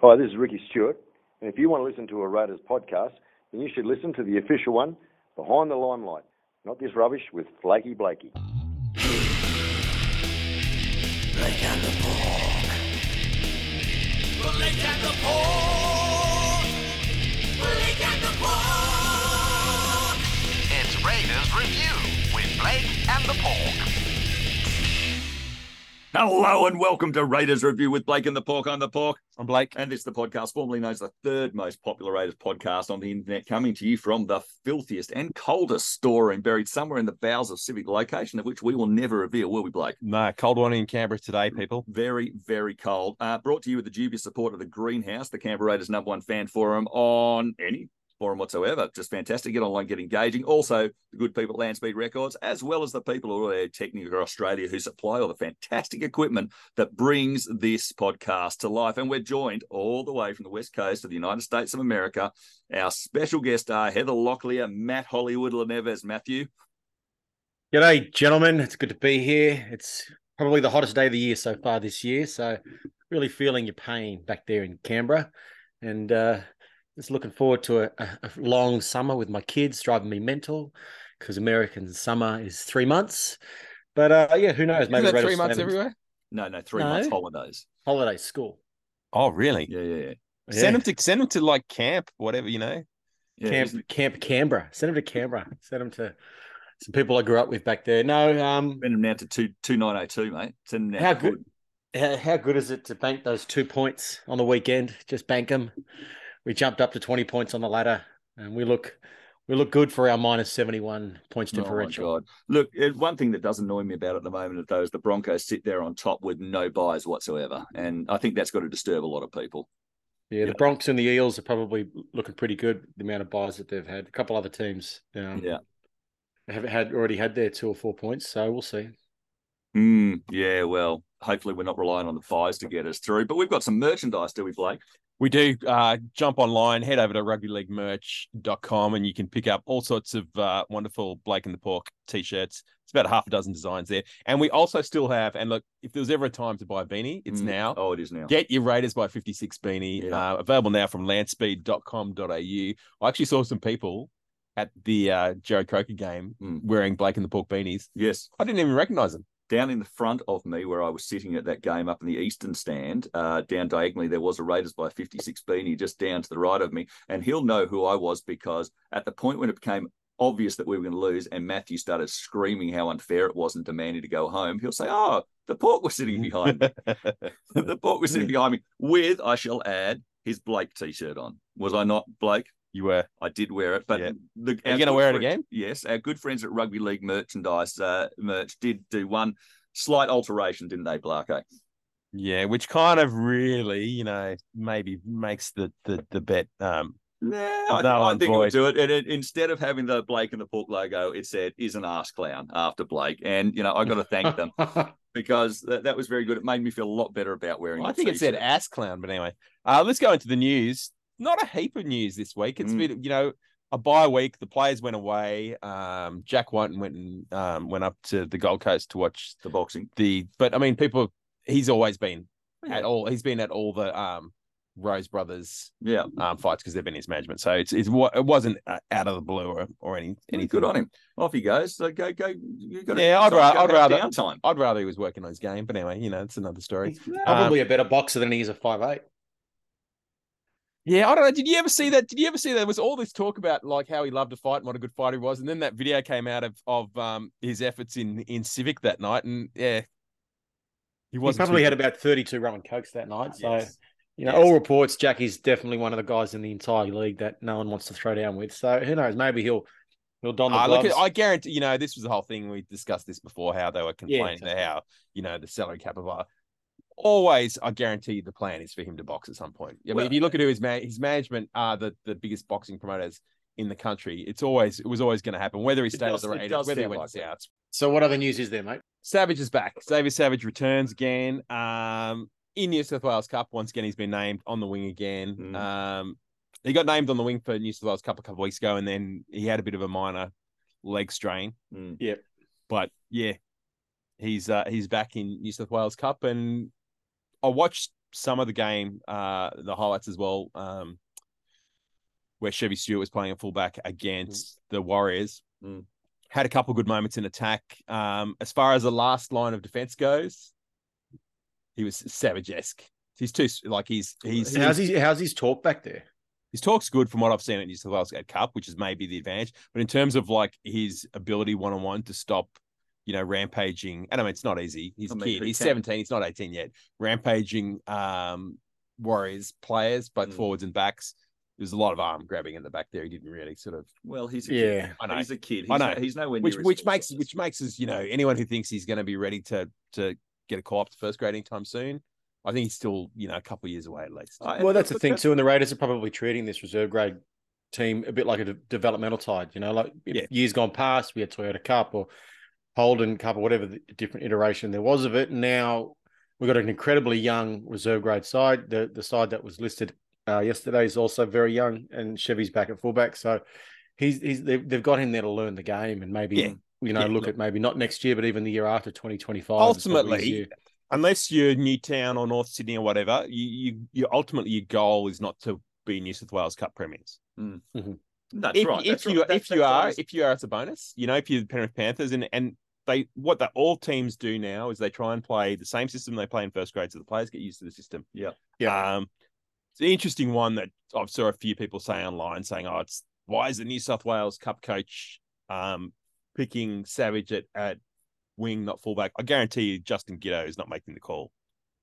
Hi, this is Ricky Stewart. And if you want to listen to a Raiders podcast, then you should listen to the official one, Behind the Limelight. Not this rubbish with Flaky Blakey. Blake and the Pork. Blake and the Pork. Blake and the Pork. It's Raiders Review with Blake and the Pork. Hello and welcome to Raiders Review with Blake and the Pork. I'm the Pork. I'm Blake. And it's the podcast formerly known as the third most popular Raiders podcast on the internet, coming to you from the filthiest and coldest storeroom buried somewhere in the bowels of Civic location, of which we will never reveal, will we, Blake? No, cold one in Canberra today, people. Very, very cold. Uh, brought to you with the dubious support of the Greenhouse, the Canberra Raiders number one fan forum on any forum whatsoever. Just fantastic. Get online, get engaging. Also, the good people at Landspeed Records, as well as the people are Technica Australia who supply all the fantastic equipment that brings this podcast to life. And we're joined all the way from the west coast of the United States of America. Our special guests are Heather Locklear, Matt Hollywood Leneves. Matthew. G'day, gentlemen. It's good to be here. It's probably the hottest day of the year so far this year. So, really feeling your pain back there in Canberra. And uh, just looking forward to a, a long summer with my kids, driving me mental because American summer is three months. But uh, yeah, who knows? Maybe Red three months stand- everywhere. No, no, three No. months holidays. Holiday school. Oh, really? Yeah, yeah, yeah. Yeah. Send them to send them to like camp, whatever you know. yeah Camp isn't- Camp Canberra. Send them to Canberra. Send them to some people I grew up with back there. No, um, Send them now to two two nine oh two, mate. Send them now How good- how, how good is it to bank those two points on the weekend? Just bank them. We jumped up to twenty points on the ladder, and we look we look good for our minus seventy one points Oh my differential. God. Look, it, one thing that does annoy me about it at the moment though is the Broncos sit there on top with no buys whatsoever, and I think that's got to disturb a lot of people. Yeah, the. Bronx and the Eels are probably looking pretty good. The amount of buys that they've had. A couple other teams, um, Yeah. have had already had their two or four points. So we'll see. Mm, yeah, well, hopefully we're not relying on the buys to get us through, but we've got some merchandise, do we, Blake? We do uh, jump online, head over to rugbyleaguemerch.com and you can pick up all sorts of uh, wonderful Blake and the Pork t-shirts. It's about a half a dozen designs there. And we also still have, and look, if there was ever a time to buy a beanie, it's Mm. now. Oh, it is now. Get your Raiders by 56 beanie. Yeah. Uh, available now from landspeed.com.au. I actually saw some people at the uh, Jarrod Croker game Mm. wearing Blake and the Pork beanies. Yes. I didn't even recognize them. Down in the front of me, where I was sitting at that game up in the eastern stand, uh, down diagonally, there was a Raiders by 56 beanie just down to the right of me. And he'll know who I was because at the point when it became obvious that we were going to lose and Matthew started screaming how unfair it was and demanding to go home, he'll say, Oh, the pork was sitting behind me. the pork was sitting behind me with, I shall add, his Blake t shirt on. Was I not, Blake? You were. I did wear it, but Yeah. the, Are you gonna good wear it again? Yes, our good friends at Rugby League Merchandise uh, merch did do one slight alteration, didn't they, Blarko? Yeah, which kind of really, you know, maybe makes the the the bet um Nah, No, I, I I'm think we'll do it. And it, instead of having the Blake and the Pork logo, it said "is an ass clown" after Blake, and you know I got to thank them because that, that was very good. It made me feel a lot better about wearing. I the think it said ass clown, but anyway. Uh let's go into the news. Not a heap of news this week. It's Mm. been, you know, a bye week. The players went away. Um Jack Wighton went and um went up to the Gold Coast to watch the boxing. the but I mean people he's always been Yeah. at all he's been at all the um Rose Brothers Yeah, um fights because they've been his management. So it's it's what it wasn't uh, out of the blue or, or any any good on him. Off he goes. So go go. You got Yeah, I'd ra- I'd rather- downtime. I'd rather he was working on his game, but anyway, you know, it's another story. Probably a better boxer than he is a five eight. Yeah, I don't know. Did you ever see that? Did you ever see that? There was all this talk about like how he loved to fight and what a good fighter he was, and then that video came out of of um his efforts in in Civic that night, and yeah, he wasn't probably too had about thirty two Roman cokes that night. So Yes. you know, Yes. all reports Jackie's definitely one of the guys in the entire league that no one wants to throw down with. So who knows? Maybe he'll he'll don the Ah, look. I guarantee you know this was the whole thing. We discussed this before how they were Yeah, complaining to how you know the salary cap of uh, always. I guarantee you the plan is for him to box at some point. I mean, Well- if you look at who his man, his management are the the biggest boxing promoters in the country. It's always it was always going to happen, whether he It stayed does- at the it Raiders, does whether he went like to so what other news is there, mate? Savage is back. Xavier Savage returns again. Um, in New South Wales Cup, once again, he's been named on the wing again. Mm. Um, he got named on the wing for New South Wales Cup a couple of weeks ago, and then he had a bit of a minor leg strain. Mm. Yep. But yeah, he's uh, he's back in New South Wales Cup, and I watched some of the game, uh, the highlights as well, um, where Chevy Stewart was playing a fullback against the Warriors. Mm. Had a couple good moments in attack. Um, as far as the last line of defense goes, he was savage esque. He's too like he's he's how's he? How's his talk back there? his talk's good from what I've seen at New South Wales Cup, which is maybe the advantage. But in terms of like his ability one on one to stop, you know, rampaging, and I mean it's not easy. He's a kid. He's can? 17. He's not 18 yet. Rampaging um Warriors players, both Mm. forwards and backs. There's a lot of arm grabbing in the back there. He didn't really sort of Well, he's a Yeah. kid. I know. He's a kid. He's I know. No, he's nowhere near which which makes which makes us, you know, anyone who thinks he's going to be ready to to get a call up to first grade anytime soon, I think he's still, you know, a couple of years away at least. I- Well, that's the thing too, and the Raiders are probably treating this reserve grade team a bit like a de- developmental side. You know, like Yeah. years gone past, we had Toyota Cup or Holden Cup or whatever the different iteration there was of it. Now we've got an incredibly young reserve grade side. The the side that was listed uh, yesterday is also very young, and Chevy's back at fullback. So he's he's they've, they've got him there to learn the game and maybe. Yeah. You know, Yeah, look, look. at maybe not next year, but even the year after, twenty twenty five. Ultimately, unless you're Newtown or North Sydney or whatever, you you, you ultimately your goal is not to be New South Wales Cup premiers. That's if, right. if that's you right. That's- if you that's what are was- if you are, it's a bonus. You know, if you're the Penrith Panthers and and they what that all teams do now is they try and play the same system they play in first grade, so the players get used to the system. Yeah. Yeah. Um, it's an interesting one that I've saw a few people say online saying, "Oh, it's why is the New South Wales Cup coach um picking Savage at at wing, not fullback?" I guarantee you, Justin Giddo is not making the call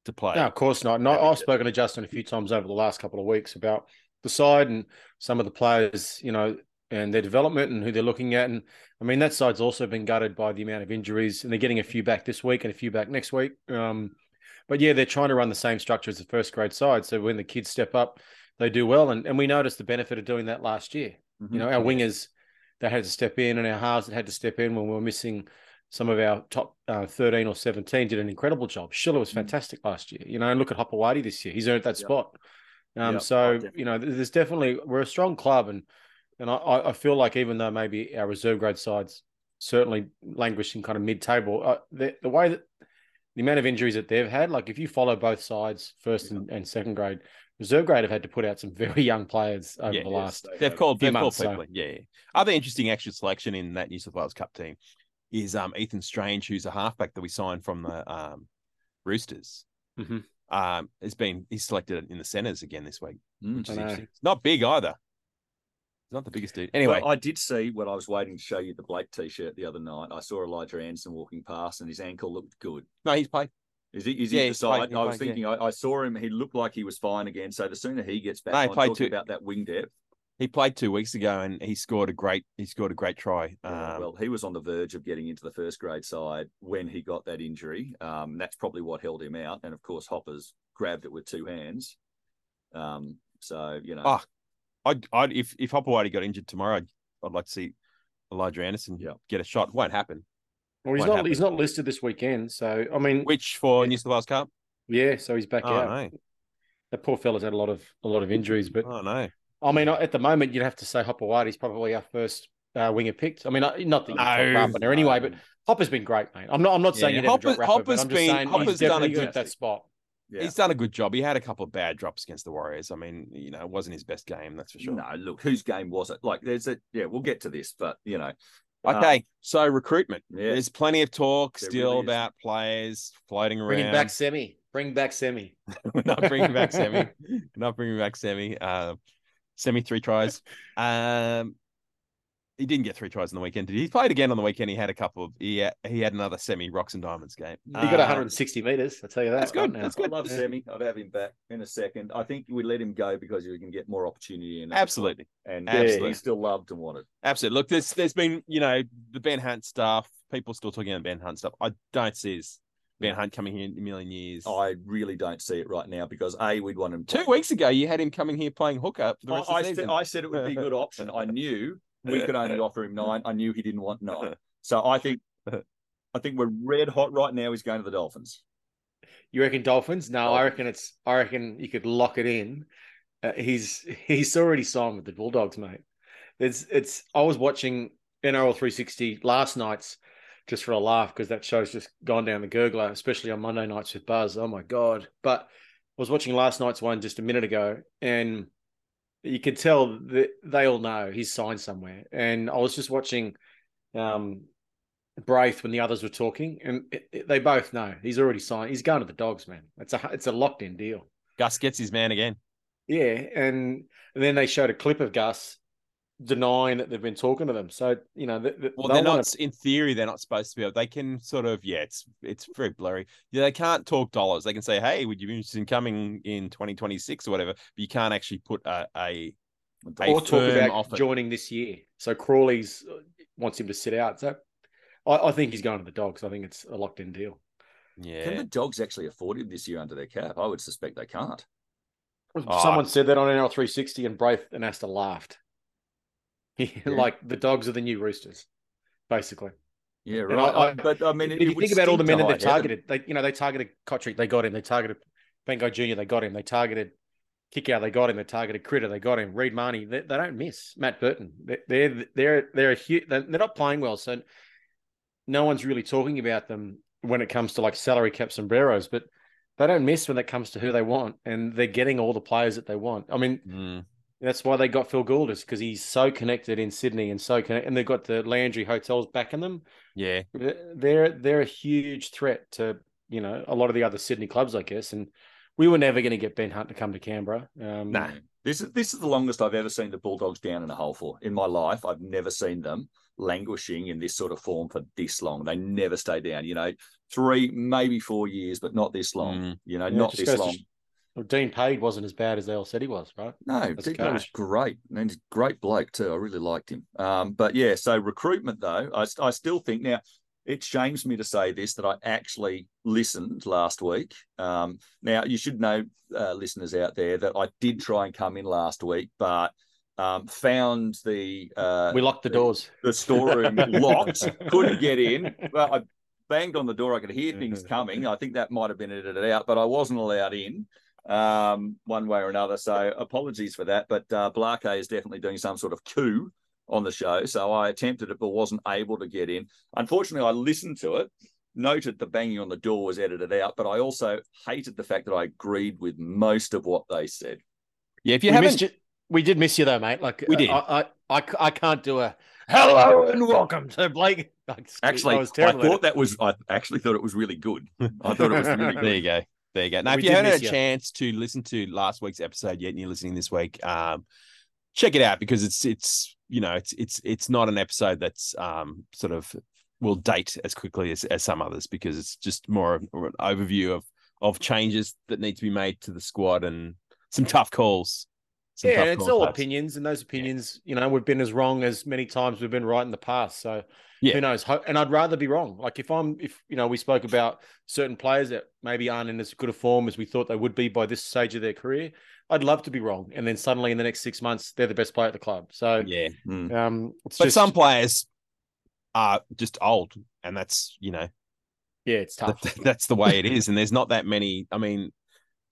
to play. No, of course not. No, I've spoken to Justin a few times over the last couple of weeks about the side and some of the players, you know, and their development and who they're looking at. And I mean, that side's also been gutted by the amount of injuries, and they're getting a few back this week and a few back next week. Um, but yeah, they're trying to run the same structure as the first grade side. So when the kids step up, they do well. And, and we noticed the benefit of doing that last year. Mhm. You know, our wingers that had to step in and our halves that had to step in when we were missing some of our top uh, 13 or 17 did an incredible job. Schiller was Mm. fantastic last year. You know, and look at Hopoate this year. He's earned that Yep. spot. Um, Yep. so, Oh, you know, there's definitely, we're a strong club. And, and I- I, I feel like even though maybe our reserve grade sides certainly languishing kind of mid table, uh, the, the way that the amount of injuries that they've had, like if you follow both sides, first and, and second grade, reserve grade have had to put out some very young players over Yeah, the yes, last. they They've have. called, few they've called months, so- people. in. Yeah, yeah. Other interesting actual selection in that New South Wales Cup team is um Ethan Strange, who's a halfback that we signed from the um Roosters. Mhm. Um, has been he's selected in the centers again this week, Mm. which is interesting. It's not big either. He's not the biggest dude. Anyway, Well, I did see when I was waiting to show you the Blake t-shirt the other night. I saw Elijah Anderson walking past, and his ankle looked good. no, he's played. Is he? Is Yeah, he he's beside? played- he I was played, yeah. thinking. I, I saw him. He looked like he was fine again. So the sooner he gets back No, he played two- about that wing depth. He played two weeks ago and he scored a great he scored a great try. Yeah, Um, well, he was on the verge of getting into the first grade side when he got that injury. Um, that's probably what held him out. And of course, Hoppers grabbed it with two hands. Um, so you know, Oh, I'd, I'd if if Hopoate got injured tomorrow, I'd, I'd like to see Elijah Anderson Yeah. get a shot. Won't happen. Well, he's Won't not. happen. He's not listed this weekend. So I mean, Which for New South Wales Cup? yeah. So he's back Oh out. no, That poor fella's had a lot of a lot of injuries. But oh no. I mean, at the moment, you'd have to say Hopoate's probably our first uh, winger picked. I mean, not that you No, top run there anyway, but Hopper's been great, mate. I'm not. I'm not Yeah, saying yeah. you'd ever drop Hopper- Rapper, Hopper's but I'm just been- saying Hopper's he's done a definitely good- earned that spot. Yeah. He's done a good job. He had a couple of bad drops against the Warriors. I mean, you know, it wasn't his best game, that's for sure. No, look, whose game was it? Like, there's a yeah. We'll get to this, but you know, uh, Okay, so recruitment. yeah. There's plenty of talk There still really about players floating around. Bringing back Semi. Bring back Semi. We're not bringing back Semi. We're not bringing back Semi. Uh, Semi three tries. Um, he didn't get three tries on the weekend. Did he? He played again on the weekend. He had a couple of. He had, he had another Semi rocks and diamonds game. He got Uh, 160 meters. I tell you that. that's good, right now. that's I good. love Semi. I'd have him back in a second. I think we let him go because you can get more opportunity in. it. Absolutely, and Absolutely. he's still loved and wanted. absolutely. Look, there's there's been you know the Ben Hunt stuff. People still talking about Ben Hunt stuff. I don't see this Ben Hunt coming here in a million years. I really don't see it right now because a we'd want him. Two weeks ago, you had him coming here playing hooker for the I, rest I of the said, season. I said it would be a good option. I knew we could only offer him nine. I knew he didn't want nine. So I think, I think we're red hot right now. He's going to the Dolphins. You reckon Dolphins? No, I reckon it's. I reckon you could lock it in. Uh, he's he's already signed with the Bulldogs, mate. It's it's. I was watching NRL 360 last night's just for a laugh because that show's just gone down the gurgler, especially on Monday nights with Buzz. Oh my god! But I was watching last night's one just a minute ago, and you could tell that they all know he's signed somewhere. And I was just watching um, Braith when the others were talking, and it, it- they both know he's already signed. He's going to the Dogs, man. It's a it's a locked in deal. Gus gets his man again. Yeah, and, and then they showed a clip of Gus denying that they've been talking to them. So you know, th- th- Well, they'll they're wanna- not. In theory, they're not supposed to be. able They can sort of. Yeah, it's it's very blurry. Yeah, they can't talk dollars. They can say, "Hey, would you be interested in coming in 2026 or whatever?" But you can't actually put a a, a or talk about offer. joining this year. So Crawley's uh, wants him to sit out. So I, I think he's going to the Dogs. I think it's a locked in deal. Yeah. Can the dogs actually afford him this year under their cap? I would suspect they can't. Oh, Someone said that on NRL 360, and Braith Anasta laughed. Yeah. like the Dogs are the new Roosters, basically. Yeah, right. I- I- but I mean, if you think about all the men that they've targeted, they you know they targeted Cotric, they got him. They targeted Bengo Jr., they got him. They targeted Kikau, they got him. They targeted Critter, they got him. Reed Mahoney, they, they don't miss. Matt Burton, they- they're they're they're a huge, they're they're not playing well, so no one's really talking about them when it comes to like salary cap sombreros, but they don't miss when it comes to who they want, and they're getting all the players that they want. I mean, Mm. That's why they got Phil Goulders because he's so connected in Sydney and so connected, and they've got the Laundy hotels backing them yeah. they're they're a huge threat to you know a lot of the other Sydney clubs, I guess. And we were never going to get Ben Hunt to come to Canberra. Um, Nah. This is this is the longest I've ever seen the Bulldogs down in a hole for in my life. I've never seen them languishing in this sort of form for this long. They never stay down. You know, three maybe four years, but not this long. Mm. You know, Yeah, not this to long. sh- well, Dean Pay wasn't as bad as they all said he was, right? No, as a Dino was great. And he's a great bloke too. I really liked him. Um, but yeah, so recruitment though, I, I still think now it shames me to say this that I actually listened last week. Um, now you should know, uh, listeners out there, that I did try and come in last week, but um, found the uh, we locked the doors. the storeroom locked, couldn't get in. Well, I banged on the door. I could hear things coming. I think that might have been edited out, but I wasn't allowed in um, one way or another. So apologies for that. But uh, Blarke is definitely doing some sort of coup on the show. So I attempted it, but wasn't able to get in. Unfortunately, I listened to it. Noted the banging on the door was edited out, but I also hated the fact that I agreed with most of what they said. Yeah, if you we, haven't, missed you, we did miss you though, mate. Like We did. I, I, I, I can't do a hello and welcome to Blake. Like, Actually, I I, was terrible. thought that was. I actually thought it was really good. I thought it was really good. there you go. There you go. Now, We if you haven't had a you. chance to listen to last week's episode yet, and you're listening this week, um, check it out because it's it's you know it's it's it's not an episode that's um sort of will date as quickly as, as some others because it's just more of an overview of of changes that need to be made to the squad and some tough calls. Some yeah, it's all opinions, and those opinions, you know, we've been as wrong as many times we've been right in the past. So Yeah. who knows? And I'd rather be wrong. Like if I'm, if you know, we spoke about certain players that maybe aren't in as good a form as we thought they would be by this stage of their career. I'd love to be wrong, and then suddenly in the next six months they're the best player at the club. So Yeah, Mm. um, but just, some players are just old, and that's you know yeah, it's tough. that- that's the way it is. And there's not that many. I mean,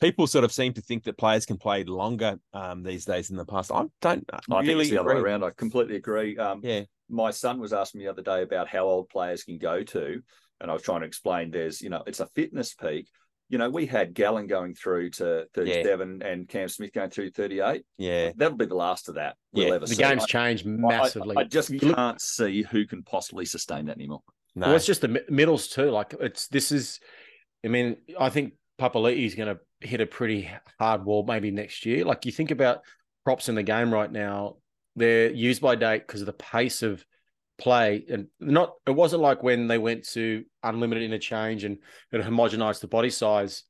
people sort of seem to think that players can play longer um, these days than the past. I don't I really think it's the other way around. I completely agree. Um, Yeah, my son was asking me the other day about how old players can go to, and I was trying to explain there's, you know, it's a fitness peak. You know, we had Gallen going through to 37 and Cam Smith going through 38. yeah. That'll be the last of that we'll Yeah, ever the see. game's I- changed I- I- massively. I, just can't see who can possibly sustain that anymore. No, Well, it's just the middles too. Like it's this is, I mean, I think Papali'i's going to hit a pretty hard wall maybe next year. Like you think about props in the game right now, they're used by date because of the pace of play, and not. It wasn't like when they went to unlimited interchange and it homogenized the body size.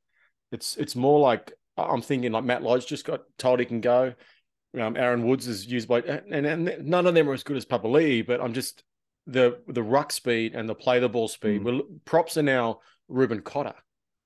It's it's more like I'm thinking like Matt Lodge just got told he can go. Um, Aaron Woods is used by, and, and none of them are as good as Papali'i, but I'm just the the ruck speed and the play the ball speed. Mm. Well, props are now Reuben Cotter.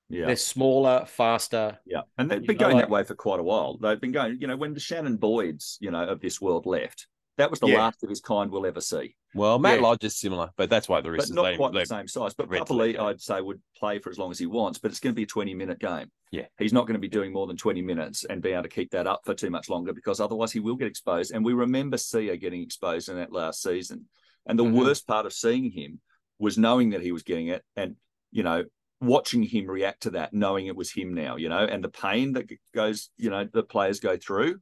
Yeah. They're smaller, faster. Yeah, and they've You been know, going like- that way for quite a while. They've been going, you know, when the Shannon Boyds, you know, of this world left, that was the Yeah. last of his kind we'll ever see. well, Matt yeah. Lodge is similar, but that's why the But Roosters not they, quite the same size. But red Papali, flag. I'd say, would play for as long as he wants, but it's going to be a 20 minute game. Yeah. He's not going to be doing more than 20 minutes and be able to keep that up for too much longer because otherwise he will get exposed. And we remember Sia getting exposed in that last season. And the Mhm. worst part of seeing him was knowing that he was getting it and, you know, watching him react to that, knowing it was him now, you know, and the pain that goes, you know, the players go through,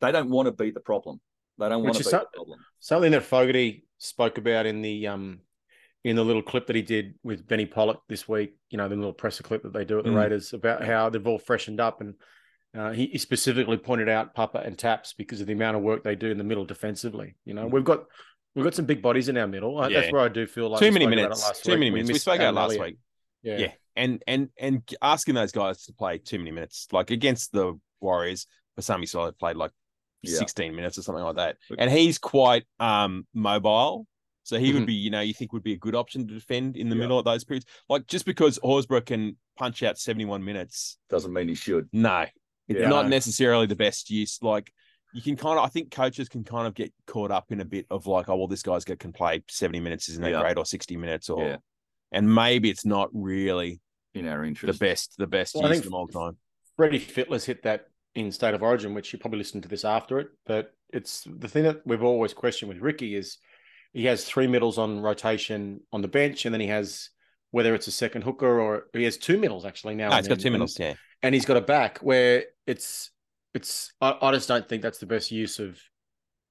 they don't want to be the problem. They don't want to be the problem. Something that Fogarty spoke about in the um in the little clip that he did with Benny Pollock this week, you know, the little presser clip that they do at the Mm. Raiders about how they've all freshened up and uh, he, he specifically pointed out Papa and Taps because of the amount of work they do in the middle defensively. You know, Mm. we've got we've got some big bodies in our middle. Uh, Yeah. That's where I do feel like Too many spoke about it minutes. Too week. many minutes. We missed spoke about last week. Yeah. Yeah. And and and asking those guys to play too many minutes, like against the Warriors, Pasami Saulo played like Yeah. 16 minutes or something like that. And he's quite um mobile. So he would Mhm. be, you know, you think would be a good option to defend in the Yeah. middle of those periods. Like just because Horsburgh can punch out 71 minutes, Doesn't mean he should. no, it's Yeah. not No. necessarily the best use. Like you can kind of, I think coaches can kind of get caught up in a bit of like, oh well, this guy's got can play 70 minutes, isn't that Yeah. great, or 60 minutes, or Yeah. And maybe it's not really In our interest. the best, the best Well, I use of them all time. Freddie Fittler's hit that in State of Origin, which you probably listened to this after it. But it's the thing that we've always questioned with Ricky is he has three middles on rotation on the bench, and then he has whether it's a second hooker or he has two middles actually now. No, and it's got then. two And- Yeah, and he's got a back where it's it's. I, I just don't think that's the best use of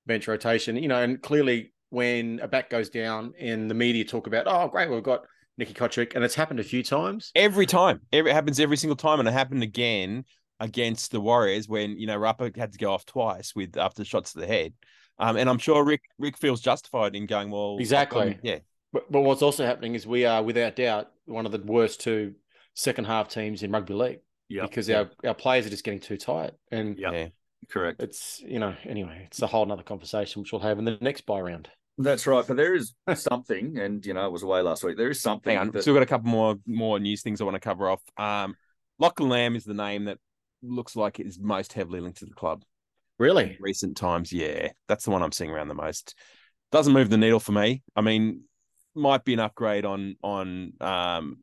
bench rotation. You know, and clearly when a back goes down and the media talk about, oh great, we've got Nicky Cotric, and it's happened a few times. every time, every, it happens every single time, and it happened again against the Warriors when you know Rapper had to go off twice with after shots to the head. Um, and I'm sure Rick Rick feels justified in going well. Exactly. gone- yeah, But, but what's also happening is we are, without doubt, one of the worst two second half teams in rugby league Yeah. because our, our players are just getting too tight. And Yeah. yeah. Correct. it's, you know, anyway, it's a whole nother conversation which we'll have in the next buy round. That's right. But there is something, and you know, it was away last week. There is something. Hang on, that- still got a couple more more news things I want to cover off. Um, Lachlan Lamb is the name that looks like it is most heavily linked to the club. Really? in recent times. Yeah, that's the one I'm seeing around the most. Doesn't move the needle for me. I mean, might be an upgrade on on um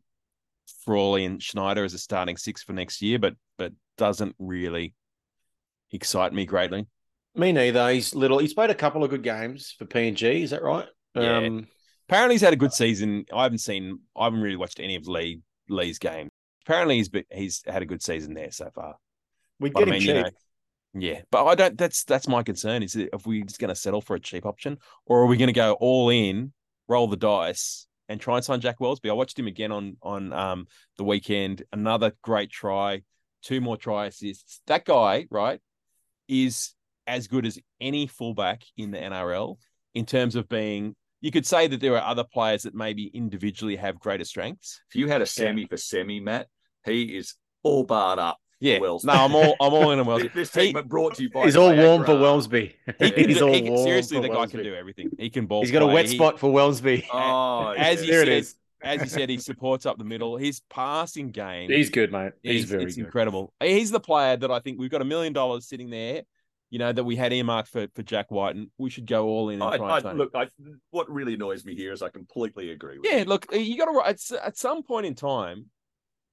Frawley and Schneider as a starting six for next year, but but doesn't really excite me greatly. Me neither. He's little. He's played a couple of good games for PNG. Is that right? Yeah. Um, Apparently, he's had a good season. I haven't seen. I haven't really watched any of Lee Lee's games. Apparently, he's been, he's had a good season there so far. we But get I him mean, you cheap. know, yeah, but I don't. That's that's my concern. Is that if we're just going to settle for a cheap option, or are we going to go all in, roll the dice, and try and sign Jack Welsby? I watched him again on on um the weekend. Another great try, two more try assists. That guy, right, is as good as any fullback in the NRL in terms of being. You could say that there are other players that maybe individually have greater strengths. if you had a semi for semi, Matt, he is all barred up. Yeah, Welsby. no, I'm all I'm all in on Welsby. This He- segment brought to you by He's all warm for Viagra. Welsby. He can, He's all he can- warm seriously, the guy can do everything. He can ball. He's got a wet He- spot for Welsby. Oh, as you There it said, is. as you said, he supports up the middle. His passing game, He's good, mate. He's, is- very it's good. incredible. He's the player that I think we've got a million dollars sitting there. You know that we had earmarked for for Jack White, and we should go all in and I, try I, and sign him. look, I, what really annoys me here is I completely agree with Yeah, you. look, you got to at at some point in time,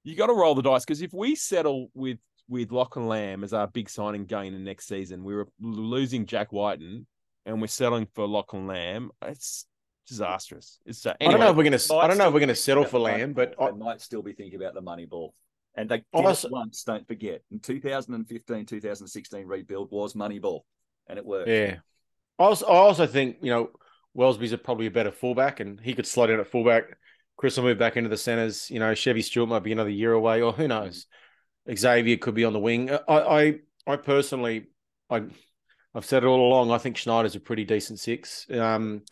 you got to roll the dice because if we settle with with Lachlan Lamb as our big signing going in next season, we were losing Jack Wighton and we're settling for Lachlan Lamb. It's disastrous. It's uh, I don't know if we're gonna. I Might don't know if we're gonna settle for Lamb, but ball. I, might still be thinking about the money ball. And they did Also- it once, don't forget. In 2015, 2016 rebuild was Moneyball. And it worked. Yeah. I also, I also think, you know, Welsby's a probably a better fullback and he could slot in at fullback. Chris will move back into the centers. You know, Chevy Stewart might be another year away, or who knows. Xavier could be on the wing. I I, I personally I I've said it all along, I think Schneider's a pretty decent six. Um,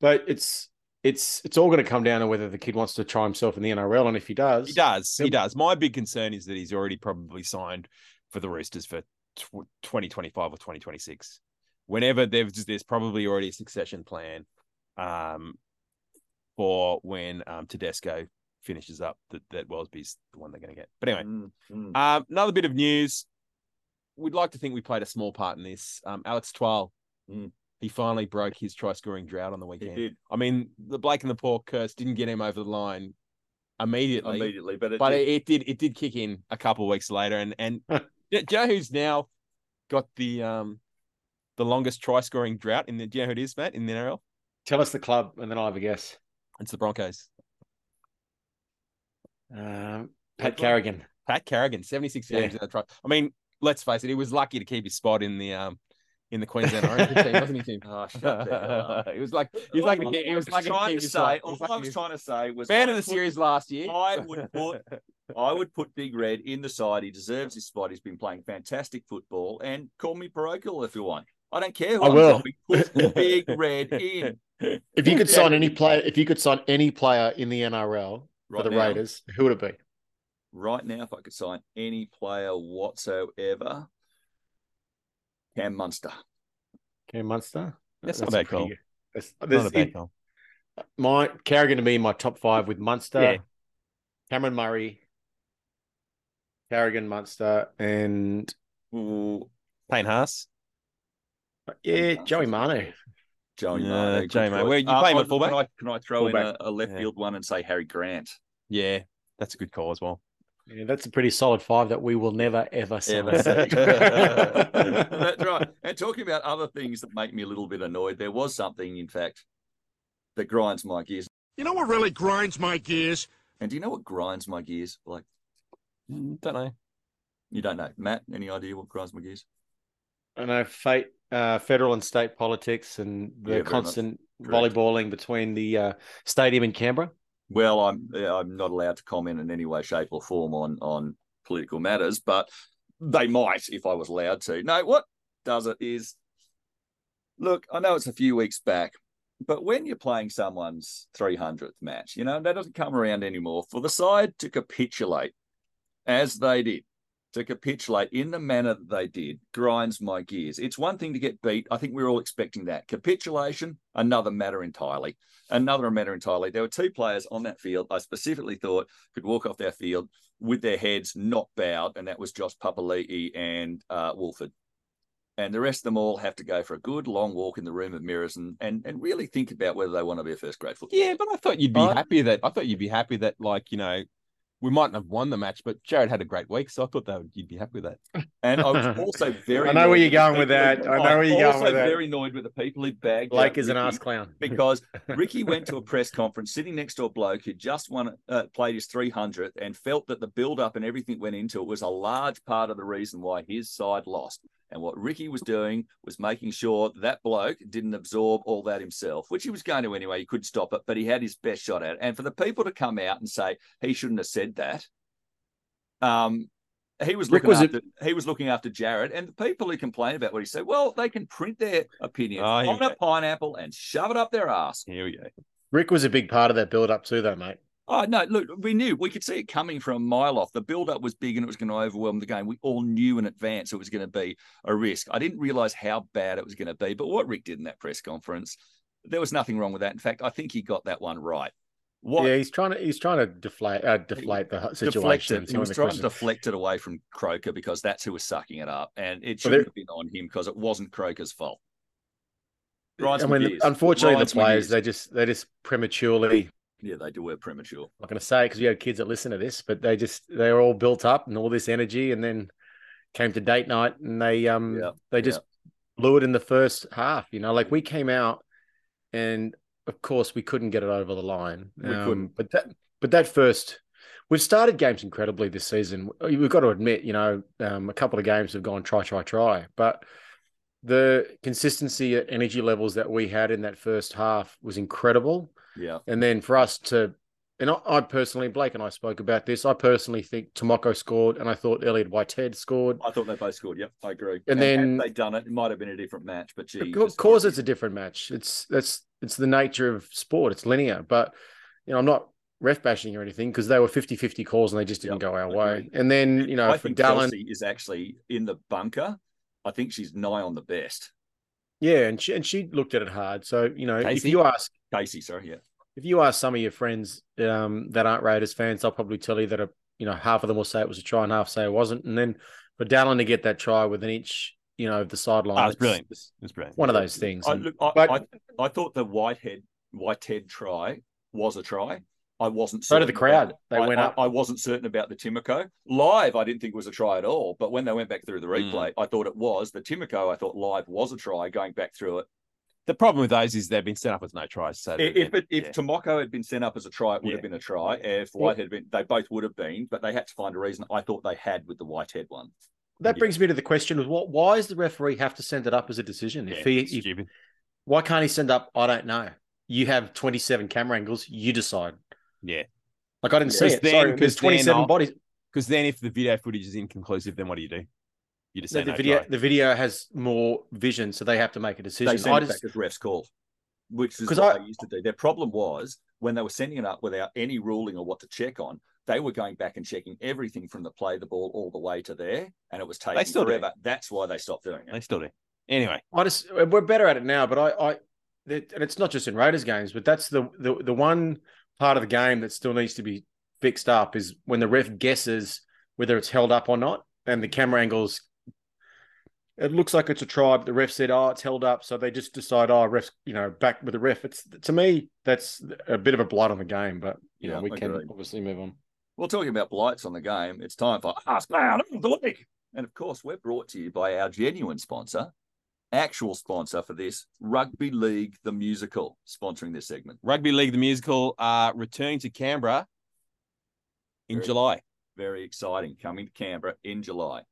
but it's it's it's all going to come down to whether the kid wants to try himself in the NRL, and if he does, he does. He does. My big concern is that he's already probably signed for the Roosters for 2025 or 2026. Whenever there's there's probably already a succession plan um, for when um, Tedesco finishes up that, that Welsby's the one they're going to get. But anyway, Mm, mm. um, another bit of news. We'd like to think we played a small part in this. Um, Alex Twal, Mm. He finally broke his try scoring drought on the weekend. He did I mean, the Blake and the Pork curse didn't get him over the line immediately immediately, but it but did. it, it did it did kick in a couple of weeks later, and and do you know who's now got the um the longest try scoring drought in the do you know who it is, Matt, in the NRL? tell us the club, and then I'll have a guess. It's the Broncos. Um, Pat Carrigan. Pat Carrigan, 76 games Yeah. in the try. I mean, let's face it, he was lucky to keep his spot in the um in the Queensland Orange team, wasn't he, Tim? Oh, shut the hell up. it was like he was like to keep- he was like trying keep to say. spot. He All was I was to- trying to say was fan I of the put- series last year. I would put I would put Big Red in the side. He deserves his spot. He's been playing fantastic football. And call me parochial if you want. I don't care who I I'm will. Put Big Red in. If you could sign any player, if you could sign any player in the NRL Right for the now. Raiders, who would it be? Right now, if I could sign any player whatsoever, Cam Munster. Cam Munster. That's not a bad pretty call. That's, Not there's a bad in- call. my Carrigan to be in my top five with Munster, Yeah. Cameron Murray, Carrigan, Munster, and Ooh, Payne Haas. yeah, Joey Manu. Joey Yeah, Manu. good Joey Manu. choice. Where you Uh, play him I- at fullback? Can I, can I throw in a, a left Yeah. field one and say Harry Grant? Yeah, that's a good call as well. Yeah, that's a pretty solid five that we will never ever sign. Ever see. That's right. And talking about other things that make me a little bit annoyed, there was something, in fact, that grinds my gears. You know what really grinds my gears? And do you know what grinds my gears? Like, Mm, Don't know. you don't know. Matt, any idea what grinds my gears? I know fate, uh, federal and state politics, and the very much. constant volleyballing between the uh, stadium in Canberra. Well, I'm I'm not allowed to comment in any way, shape, or form on on political matters, but they might if I was allowed to. No, what does it is look, I know it's a few weeks back, but when you're playing someone's 300th match, you know, that doesn't come around anymore. For the side to capitulate as they did, to capitulate in the manner that they did, grinds my gears. It's one thing to get beat. I think we're all expecting that. Capitulation, another matter entirely another matter entirely. There were two players on that field I specifically thought could walk off their field with their heads not bowed, and that was Josh Papali'i and uh, Woolford. And the rest of them all have to go for a good long walk in the room of mirrors and and, and really think about whether they want to be a first grade footballer. Yeah, but I thought you'd be happy that I thought you'd be happy that like you know we mightn't have won the match, but Jarrod had a great week, so I thought that you'd be happy with that. And I was also very. I know where you're going with that. who- I know where you're going also with that. very annoyed with the people who bagged. Blake is an ass clown. because Ricky went to a press conference sitting next to a bloke who just won, uh, played his 300th and felt that the build up and everything went into it was a large part of the reason why his side lost. And what Ricky was doing was making sure that bloke didn't absorb all that himself, which he was going to anyway. He couldn't stop it, but he had his best shot at it. And for the people to come out and say he shouldn't have said that, um, he was looking was after he was looking after Jarrod, and the people who complain about what he said, well, they can print their opinion Oh, on a go. pineapple and shove it up their ass. Here we go. Rick was a big part of that build up too, though, mate. Oh no! Look, we knew we could see it coming from a mile off. The build-up was big, and it was going to overwhelm the game. We all knew in advance it was going to be a risk. I didn't realize how bad it was going to be, but what Rick did in that press conference, there was nothing wrong with that. In fact, I think he got that one right. What Yeah, he's trying to he's trying to deflate uh, deflate the situation. it? He was trying to deflect it away from Croker because that's who was sucking it up, and it shouldn't there- have been on him because it wasn't Croker's fault. Grinds I mean, unfortunately, Grinds the players they just they just prematurely. Yeah, they do were premature. I'm not going to say it because we have kids that listen to this, but they just they're all built up and all this energy, and then came to date night and they um Yeah, they just blew it in the first half. You know, like we came out and of course we couldn't get it over the line. We Um, couldn't. But that but that first. We've started games incredibly this season. We've got to admit, you know, um, a couple of games have gone try, try, try. But the consistency at energy levels that we had in that first half was incredible. Yeah, And then for us to, and I, I personally, Blake and I spoke about this. I personally think Timoko scored, and I thought Elliot Whitehead scored. I thought they both scored. Yep, I agree. And then- had they done it, it might have been a different match. But gee, Of course, it's a different match. It's that's it's the nature of sport. It's linear, but you know, I'm not ref bashing or anything because they were 50-50 calls and they just didn't Yep, go our way. And then you know, I for think Dallin, is actually in the bunker. I think she's nigh on the best. Yeah, and she and she looked at it hard. So you know, if you ask Casey, sorry, yeah. if you ask some of your friends um, that aren't Raiders fans, they'll probably tell you that a you know half of them will say it was a try and half say it wasn't. And then for Dallin to get that try with an inch, you know, of the sideline, Oh, it's- brilliant. it's It's brilliant. one of those things. I, And- look, I, but- I, I thought the Whitehead Whitehead try was a try. I wasn't. So did the crowd. about- They I, went I- up. I, wasn't certain about the Timoko live. I didn't think it was a try at all. But when they went back through the Mm. replay, I thought it was the Timoko. I thought live was a try. Going back through it, The problem with those is they've been set up as no tries. So If if, it, if yeah. Timoko had been sent up as a try, it would Yeah. have been a try. If Whitehead had been, they both would have been, but they had to find a reason. I thought they had with the Whitehead one. That Yeah. brings me to the question of what why does the referee have to send it up as a decision? yeah, If he if, why can't he send up? I don't know. You have 27 camera angles, you decide. Yeah. Like I didn't see Because it. then- Sorry, because then 27 I'll- bodies. Because then if the video footage is inconclusive, then what do you do? You just say The, the no video try. the video has more vision, so they have to make a They decision. sent I it just back as refs call, which is 'Cause what I- they used to do. Their problem was when they were sending it up without any ruling or what to check on, they were going back and checking everything from the play the ball all the way to there, and it was taking still do. forever. That's why they stopped doing it. They still do. Anyway, I just we're better at it now, but I, I and it's not just in Raiders games, but that's the, the the one part of the game that still needs to be fixed up is when the ref guesses whether it's held up or not, and the camera angles. It looks like it's a try, but the ref said, "Oh, it's held up," so they just decide, "Oh, refs, you know, back with the ref." It's to me, that's a bit of a blight on the game, but you Yeah, know, we I can agree. obviously move on. Well, talking about blights on the game, it's time for Ask Man of the Week. And of course, we're brought to you by our genuine sponsor, actual sponsor for this, Rugby League the Musical, sponsoring this segment. Rugby League the musical uh returning to Canberra in Very- July. Very exciting, coming to Canberra in July.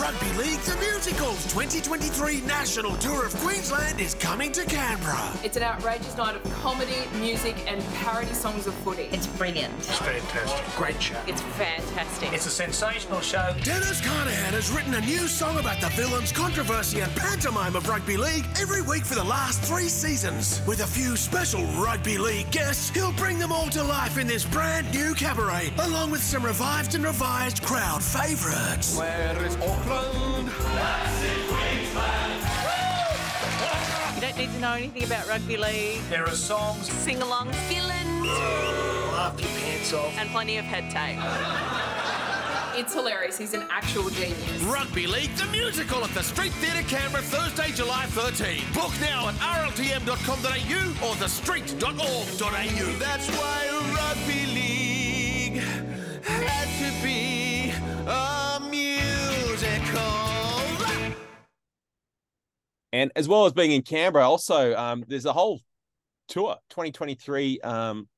Rugby League The Musicals 2023 National Tour of Queensland is coming to Canberra. It's an outrageous night of comedy, music, and parody songs of footy. It's brilliant. It's fantastic. Great show. It's fantastic. It's a sensational show. Dennis Carnahan has written a new song about the villains, controversy, and pantomime of rugby league every week for the last three seasons. With a few special rugby league guests, he'll bring them all to life in this brand new cabaret, along with some revived and revised crowd favourites. Where is Auckland? You don't need to know anything about rugby league. There are songs. Sing along, skillins, Laugh your pants off. and plenty of head tape. It's hilarious. He's an actual genius. Rugby League the Musical at the Street Theatre Canberra Thursday, July 13. Book now at rltm.com.au or thestreet.org.au. That's why Rugby League And as well as being in Canberra, also um there's a whole tour, 2023 um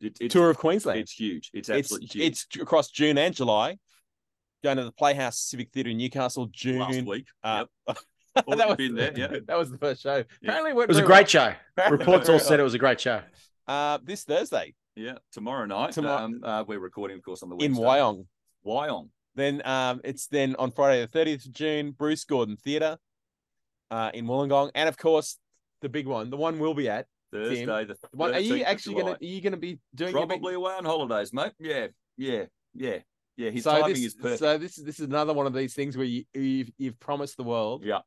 It, it's, tour of Queensland. it's huge. It's It's absolutely huge. it's across June and July. Going to the Playhouse Civic Theatre in Newcastle, June. last week. Uh, yep. that Already was been there, yeah. that was the first show. Apparently, It was a great show. Reports all said it was a great show. Uh, this Thursday Yeah, tomorrow night. Tomorrow- Um, uh, we're recording, of course, on the in Wyong. Wyong. Then um, it's then on Friday the 30th of June, Bruce Gordon Theatre uh, in Wollongong, and of course the big one, the one we'll be at. Thursday, the The one, are you actually gonna are you gonna be doing Probably away on holidays, mate. Yeah, yeah, yeah, yeah. His so timing this, is perfect. So this is this is another one of these things where you you've, you've promised the world, Yeah.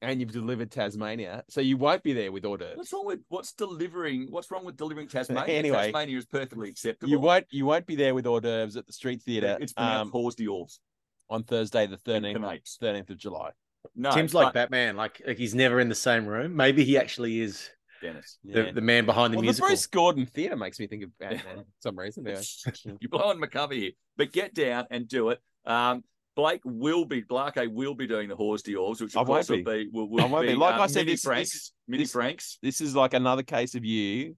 and you've delivered Tasmania, so you won't be there with hors d'oeuvres. What's wrong with what's delivering? What's wrong with delivering Tasmania? Anyway. Tasmania is perfectly acceptable. You won't you won't be there with hors d'oeuvres at the Street Theatre It's pronounced um, Horse Dior's. on Thursday the 13th, 13th of July. No, Tim's like Batman, like, like he's never in the same room. Maybe he actually is Dennis. the, Yeah. the man behind the well, the. Bruce Gordon Theatre makes me think of Batman for some reason. Anyway. You're blowing my cover here, but get down and do it. Um, Blake will be Blake will be doing the Horse Dior's, which I of won't course will be. be will, will I won't be, be. Like uh, I said, mini this- Franks, this- mini this- Franks. this is like another case of you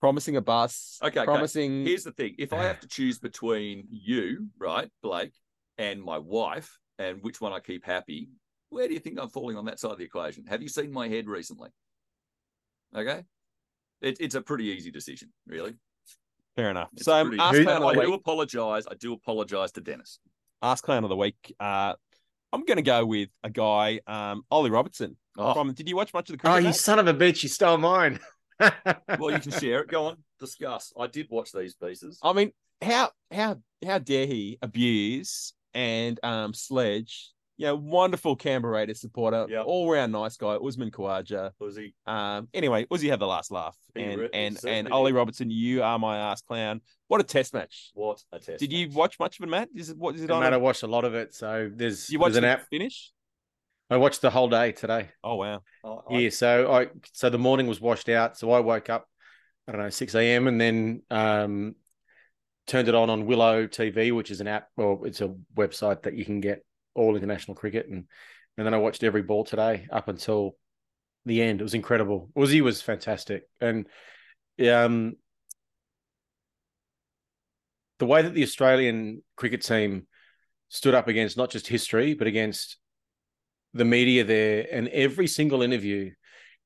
promising a bus. Okay, okay. promising. Here's the thing: if I have to choose between you, right, Blake, and my wife, and which one I keep happy, where do you think I'm falling on that side of the equation? Have you seen my head recently? Okay, it, it's a pretty easy decision, really. Fair enough. It's so um, pretty- ask Who- clown of I do apologize. I do apologize to Dennis. Ask clown of the week. Uh, I'm going to go with a guy, um, Ollie Robinson. Oh. From did you watch much of the oh, cricket? you Matt? son of a bitch! You stole mine. Well, you can share it. Go on, discuss. I did watch these pieces. I mean, how how how dare he abuse and um sledge? You know, wonderful Canberra Raiders supporter, Yep. all round nice guy, Usman Khawaja. Was he? Um, anyway, Uzi had the last laugh, He and re- and and did. Ollie Robinson, you are my ass clown. What a test match! What a test! Did you watch much of it, Matt? Is it what is it Doesn't on? matter. I watched a lot of it. So there's you watched there's an app. finish? I watched the whole day today. Oh wow! I- I- Yeah, so I so the morning was washed out. So I woke up, I don't know, six a.m. and then um, turned it on on Willow TV, which is an app or it's a website that you can get all international cricket, and and then I watched every ball today up until the end. It was incredible. Uzi was fantastic, and um, the way that the Australian cricket team stood up against not just history but against the media there, and every single interview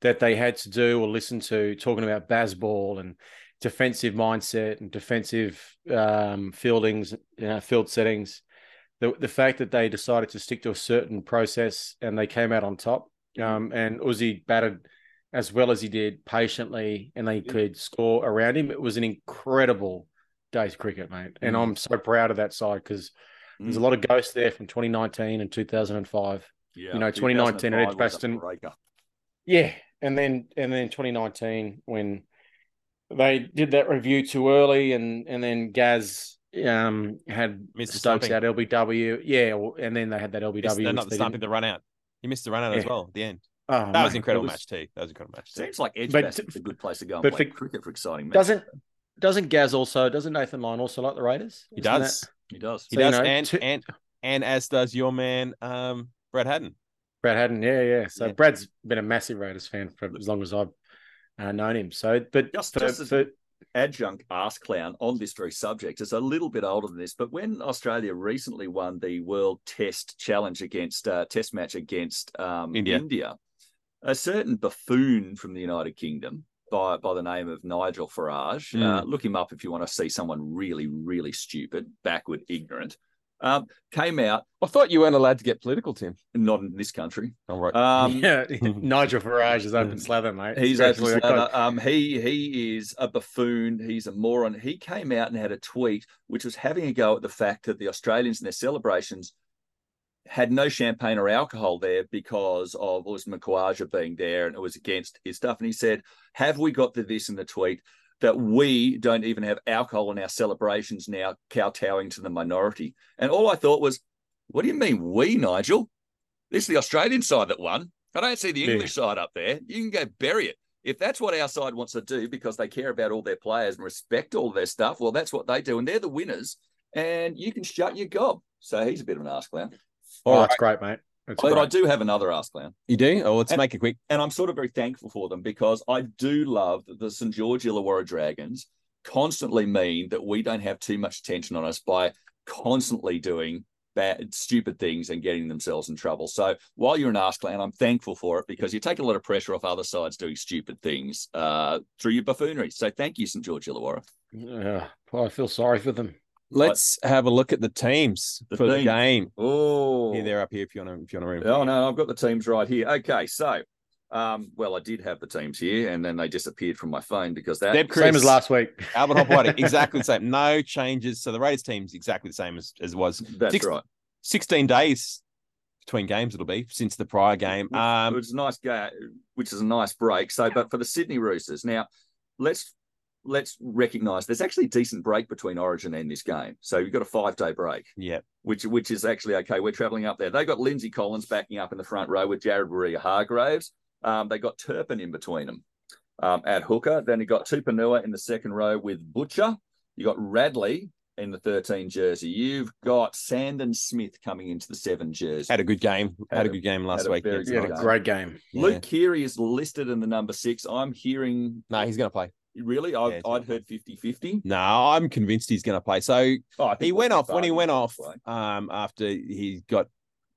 that they had to do or listen to talking about Bazball and defensive mindset and defensive um, fieldings, you know, field settings. The, the fact that they decided to stick to a certain process and they came out on top. Um, and Uzi batted as well as he did patiently, and they could score around him. It was an incredible day's cricket, mate. And Mm. I'm so proud of that side because there's a Mm. lot of ghosts there from 2019 and 2005. Yeah, you know, 2019 at 2005 was a Edgbaston. Yeah, and then and then 2019 when they did that review too early, and and then Gaz um had Missed Stokes stumping. out LBW, yeah, and then they had that LBW. Missed, which not the stumping, didn't- the run out. He missed the run out as well at the end. Oh, that was mate, incredible was- match too. That was a incredible match. too. Seems like But- Edgbaston's a good place to go and but play for- cricket for exciting matches. Doesn't doesn't Gaz also doesn't Nathan Lyon also like the Raiders? He Isn't does. that- He does. He So, you does, know, and two- and and as does your man, um, Brad Haddin. Brad Haddin, yeah, yeah. So Yeah. Brad's been a massive Raiders fan for as long as I've uh, known him. So, but Just, for, just as for- adjunct ask clown on this very subject is a little bit older than this, but when Australia recently won the World Test Challenge against uh, Test match against um, India. a certain buffoon from the United Kingdom by by the name of Nigel Farage, uh, Mm. look him up if you want to see someone really, really stupid, backward, ignorant. Um, came out I thought you weren't allowed to get political, Tim. not in this country. All right. Um, yeah, Nigel Farage is open slather, mate. He's Actually, open slather. Um, he he is a buffoon. He's a moron. He came out and had a tweet which was having a go at the fact that the Australians in their celebrations had no champagne or alcohol there because of Usman Khawaja being there and it was against his stuff. And he said, "Have we got to this in the tweet?" That we don't even have alcohol in our celebrations now, kowtowing to the minority. And all I thought was, what do you mean, we, Nigel? This is the Australian side that won. I don't see the Yeah. English side up there. You can go bury it. If that's what our side wants to do because they care about all their players and respect all their stuff, well, that's what they do. And they're the winners. And you can shut your gob. So he's a bit of an ass clown. Oh, All that's great, mate. That's But I do have another ass clown. You do? Oh, let's And- make it quick. And I'm sort of very thankful for them because I do love that the St. George Illawarra Dragons constantly mean that we don't have too much attention on us by constantly doing bad, stupid things and getting themselves in trouble. So while you're an ass clown, I'm thankful for it because you take a lot of pressure off other sides doing stupid things uh, through your buffoonery. So thank you, St. George Illawarra. Yeah, well, I feel sorry for them. Let's have a look at the teams The for the game. Oh, Here, they're up here if you want to. If you want to read. 'em. Oh no, I've got the teams right here. Okay, so um, well, I did have the teams here, and then they disappeared from my phone because that Deb Same as Chris. last week. Albert Hopoate, exactly the same. No changes. So the Raiders team's exactly the same as, as was. that's Six- right. 16 days between games it'll be since the prior game. it Um, was a nice game, which is a nice break. So, but for the Sydney Roosters, now let's let's recognise there's actually a decent break between Origin and this game. So you've got a five day break, yeah. which which is actually okay. We're travelling up there. They've got Lindsay Collins backing up in the front row with Jared Waerea-Hargreaves. Um, they got Turpin in between them um, at hooker. Then you got Tupouniua in the second row with Butcher. You got Radley in the 13 jersey. You've got Sandon Smith coming into the seven jersey. Had a good game. Had, Had a a- good game last had a week. very against He had a Knights. great game. Yeah. Luke Keary is listed in the number six. I'm hearing, No, he's going to play. Really, I, Yeah, I'd heard 50 50. No, I'm convinced he's going to play. So Oh, he went off when he went off um, after he got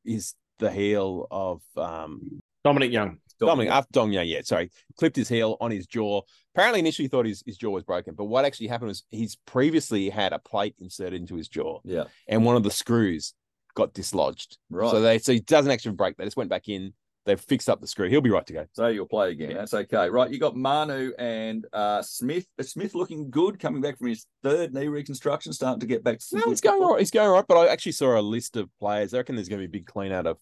his the heel of um, Dominic Young. Dominic after Dong yeah, yeah, sorry, clipped his heel on his jaw. Apparently, initially thought his, his jaw was broken, but what actually happened was he's previously had a plate inserted into his jaw, Yeah, and one of the screws got dislodged. right. So they so he doesn't actually break. They just went back in. They've fixed up the screw. He'll be right to go. So you'll play again. Yeah. That's okay. Right. You got Manu and uh, Smith. Is Smith looking good coming back from his third knee reconstruction, starting to get back to No, he's going football? all right. He's going all right. But I actually saw a list of players. I reckon there's going to be a big clean out of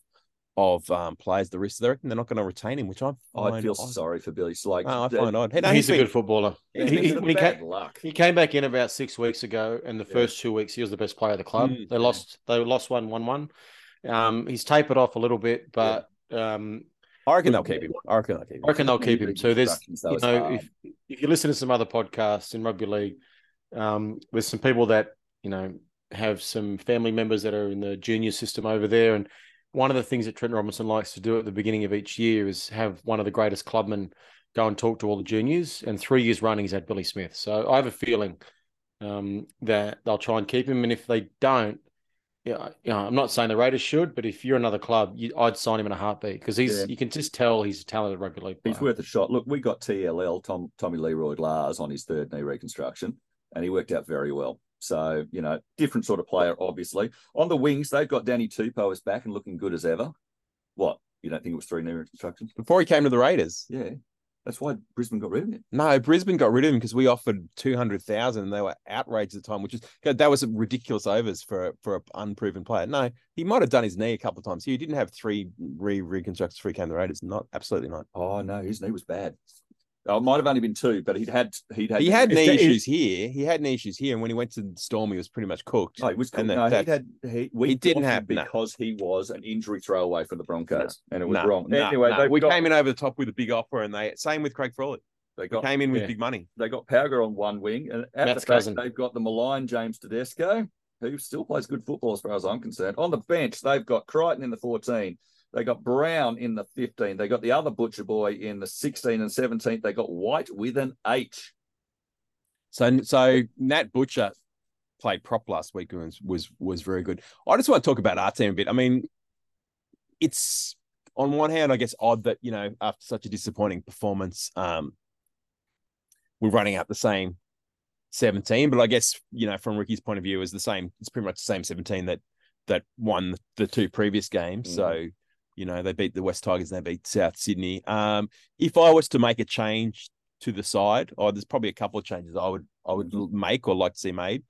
of um, players. The rest, they reckon they're not going to retain him, which I I feel odd. sorry for Billy Slake. Oh, I That- find odd. Hey, no, he's, he's a been- good footballer. He, been he- a bit when he came, luck. he came back in about six weeks ago, and the Yeah. first two weeks he was the best player of the club. Mm. They lost. They lost one, one, one. Um, he's tapered off a little bit, but um, I reckon they'll keep him. I reckon they'll keep him. I reckon they'll keep him too. There's, you know, if if you listen to some other podcasts in rugby league, um, there's some people that you know have some family members that are in the junior system over there, and one of the things that Trent Robinson likes to do at the beginning of each year is have one of the greatest clubmen go and talk to all the juniors. And three years running, he's had Billy Smith. So I have a feeling um, that they'll try and keep him. And if they don't, yeah, you know, I'm not saying the Raiders should, but if you're another club, you, I'd sign him in a heartbeat because he's Yeah. you can just tell he's a talented rugby league player. He's worth a shot. Look, we got TLL, Tom, Tommy Learoyd-Lahrs, on his third knee reconstruction, and he worked out very well. So, you know, different sort of player, obviously. On the wings, they've got Danny Tupou is back and looking good as ever. What? You don't think it was three knee reconstructions? Before he came to the Raiders. Yeah. That's why Brisbane got rid of him. No, Brisbane got rid of him because we offered two hundred thousand, and they were outraged at the time, which is that was a ridiculous overs for for an unproven player. No, he might have done his knee a couple of times. He didn't have three re reconstructions before he came the Raiders. Not absolutely not. Oh, no, his knee was bad. Oh, it might have only been two, but he'd had he'd had He had knee that- is- issues here. He had knee issues here, and when he went to the Storm, he was pretty much cooked. No, he was. And no, that- he'd had. He, we he didn't bought him have- no. because he was an injury throwaway for the Broncos, and it was No, wrong. no, anyway, no. they've we got, came in over the top with a big offer, and they same with Craig Frawley. They got came in with yeah. big money. they got Pauga on one wing, and at Matt's the back they've got the malign James Tedesco, who still plays good football as far as I'm concerned. On the bench, they've got Crichton in the 14. They got Brown in the 15. They got the other butcher boy in the 16 and 17. They got White with an H. So so Nat Butcher played prop last week and was was was very good. I just want to talk about our team a bit. I mean, it's on one hand, I guess odd that you know after such a disappointing performance, um, we're running out the same seventeen. But I guess you know from Ricky's point of view, is the same. It's pretty much the same seventeen that that won the two previous games. Mhm. So you know they beat the West Tigers and they beat South Sydney. Um, if I was to make a change to the side, or there's probably a couple of changes I would I would make or like to see made.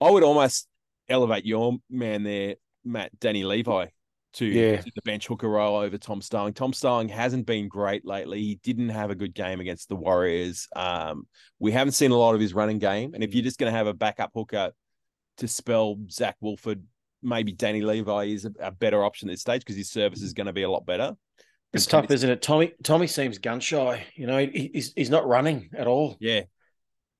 I would almost elevate your man there, Matt Danny Levi, to, Yeah. to the bench hooker role over Tom Starling. Tom Starling hasn't been great lately. He didn't have a good game against the Warriors. Um, we haven't seen a lot of his running game, and if you're just going to have a backup hooker to spell Zac Woolford, maybe Danny Levi is a, a better option at this stage because his service is going to be a lot better. It's tough, isn't it? Tommy Tommy seems gun shy. You know, he, he's he's not running at all. Yeah,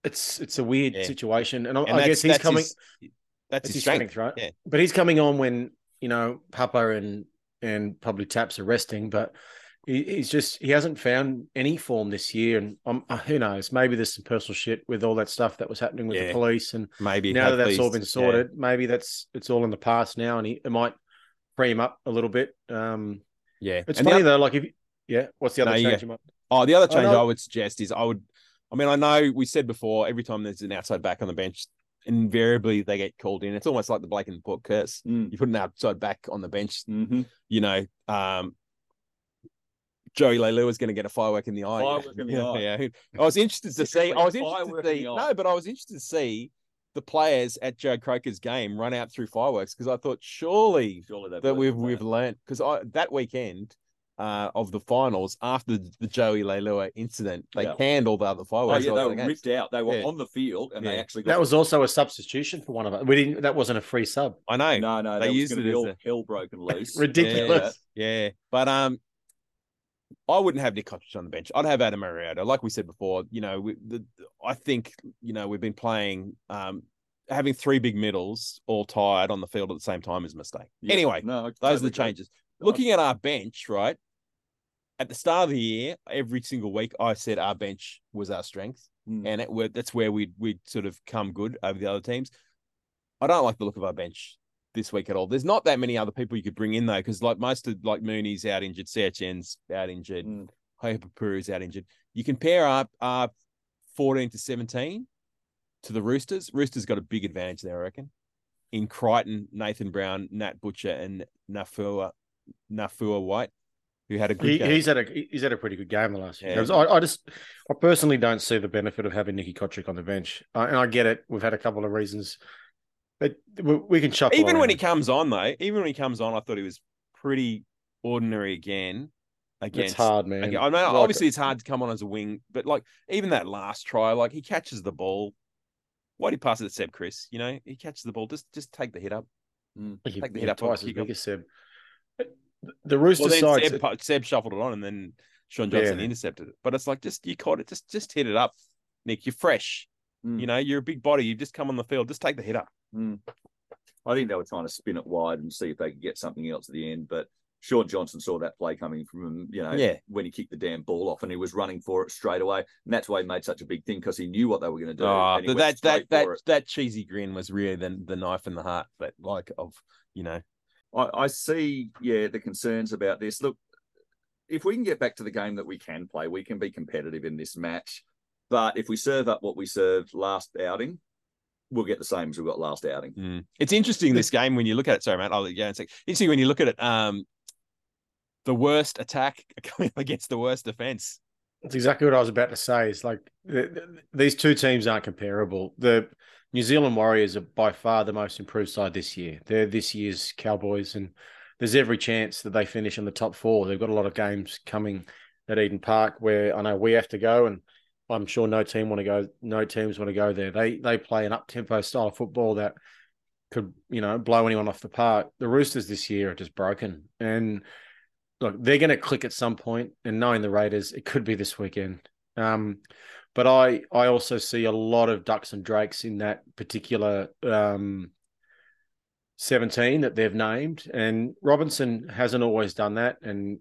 It's it's a weird Yeah. situation, and I, and I guess he's coming. his- that's, That's his his strength, strength, right? Yeah. But he's coming on when you know Papa and and probably Taps are resting, but he, he's just he hasn't found any form this year, and um, uh, who knows? Maybe there's some personal shit with all that stuff that was happening with Yeah. the police, and Maybe now that that's all been he's- sorted, maybe that's it's all in the past now, and he it might free him up a little bit. Um, Yeah, yeah. it's And funny oth- though, like if yeah, what's the other No, change go. you might? Oh, the other Oh, change no. I would suggest is I would. I mean, I know we said before every time there's an outside back on the bench, invariably they get called in. It's almost like the Blake and Pork curse. Mm. You put an outside back on the bench, Mm-hmm. you know. Um, Joey Leilua is going to get a firework in the eye. Firework in the yeah, eye. yeah. I was interested to see. I was interested to see. the. No, but I was interested to see the players at Joe Croker's game run out through fireworks because I thought surely Surely that we've we've learned because I that weekend uh, of the finals after the, the Joey Leilua incident, they Yeah. canned all the other fireworks. Oh fireworks. yeah, they were games. ripped out. They were Yeah. on the field, and they actually got That was also a substitution for one of us. We didn't. That wasn't a free sub. I know. no, no. They They used used it be as all a- hell broken loose. Ridiculous. Yeah, but um, I wouldn't have Nick Cotric on the bench. I'd have Ata Mariota. Like we said before, you know, we, the, I think you know we've been playing um having three big middles all tired on the field at the same time is a mistake. Yeah. Anyway, no, those are the changes. Looking at our bench, right? At the start of the year, every single week, I said our bench was our strength, Mm. and it, that's where we'd we'd sort of come good over the other teams. I don't like the look of our bench this week at all. There's not that many other people you could bring in though, because like most of like Mooney's out injured, CHN's out injured, Mm. Hopepuru's out injured. You can compare our our 14 to 17 to the Roosters. Roosters got a big advantage there, I reckon. In Crichton, Nathan Brown, Nat Butcher, and Naufahu Naufahu Whyte, who had a good He, game. he's had a he's had a pretty good game the last few Yeah. games. I, I just I personally don't see the benefit of having Nicky Cotric on the bench, uh, and I get it. We've had a couple of reasons, but we, we can shuffle. even when he comes on though, even when he comes on, I thought he was pretty ordinary again. Against, it's hard, man. again- I mean, Like- obviously it's hard to come on as a wing, but like even that last try, like he catches the ball. Why do he pass it to Seb Kris? You know, he catches the ball. Just just take the hit up. He- take the hit up twice the as big as Seb. The Rooster Well, then side, Seb, pu- Seb shuffled it on, and then Shaun Johnson Yeah. intercepted it. But it's like just you caught it, just just hit it up, Nick. You're fresh. Mm. You know, you're a big body. You've just come on the field. Just take the hit up. Mm. I think they were trying to spin it wide and see if they could get something else at the end. But Shaun Johnson saw that play coming from him, you know, Yeah. when he kicked the damn ball off and he was running for it straight away. And that's why he made such a big thing because he knew what they were going to do. Oh, but that that that that cheesy grin was really the the knife in the heart, but like of you know, I, I see, yeah, the concerns about this. Look, if we can get back to the game that we can play, we can be competitive in this match. But if we serve up what we served last outing, we'll get the same as we got last outing. Mm. It's interesting this game when you look at it. Sorry, Matt. I'll let you go in a sec. Interesting when you look at it. Um, the worst attack coming up against the worst defense. That's exactly what I was about to say. It's like th- th- these two teams aren't comparable. The New Zealand Warriors are by far the most improved side this year. They're this year's Cowboys, and there's every chance that they finish in the top four. They've got a lot of games coming at Eden Park where I know we have to go, and I'm sure no team want to go. No teams want to go there. They they play an up tempo style football that could you know blow anyone off the park. The Roosters this year are just broken, and look, they're going to click at some point. and knowing the Raiders, it could be this weekend. Um, but I I also see a lot of ducks and drakes in that particular um, seventeen that they've named, and Robinson hasn't always done that, and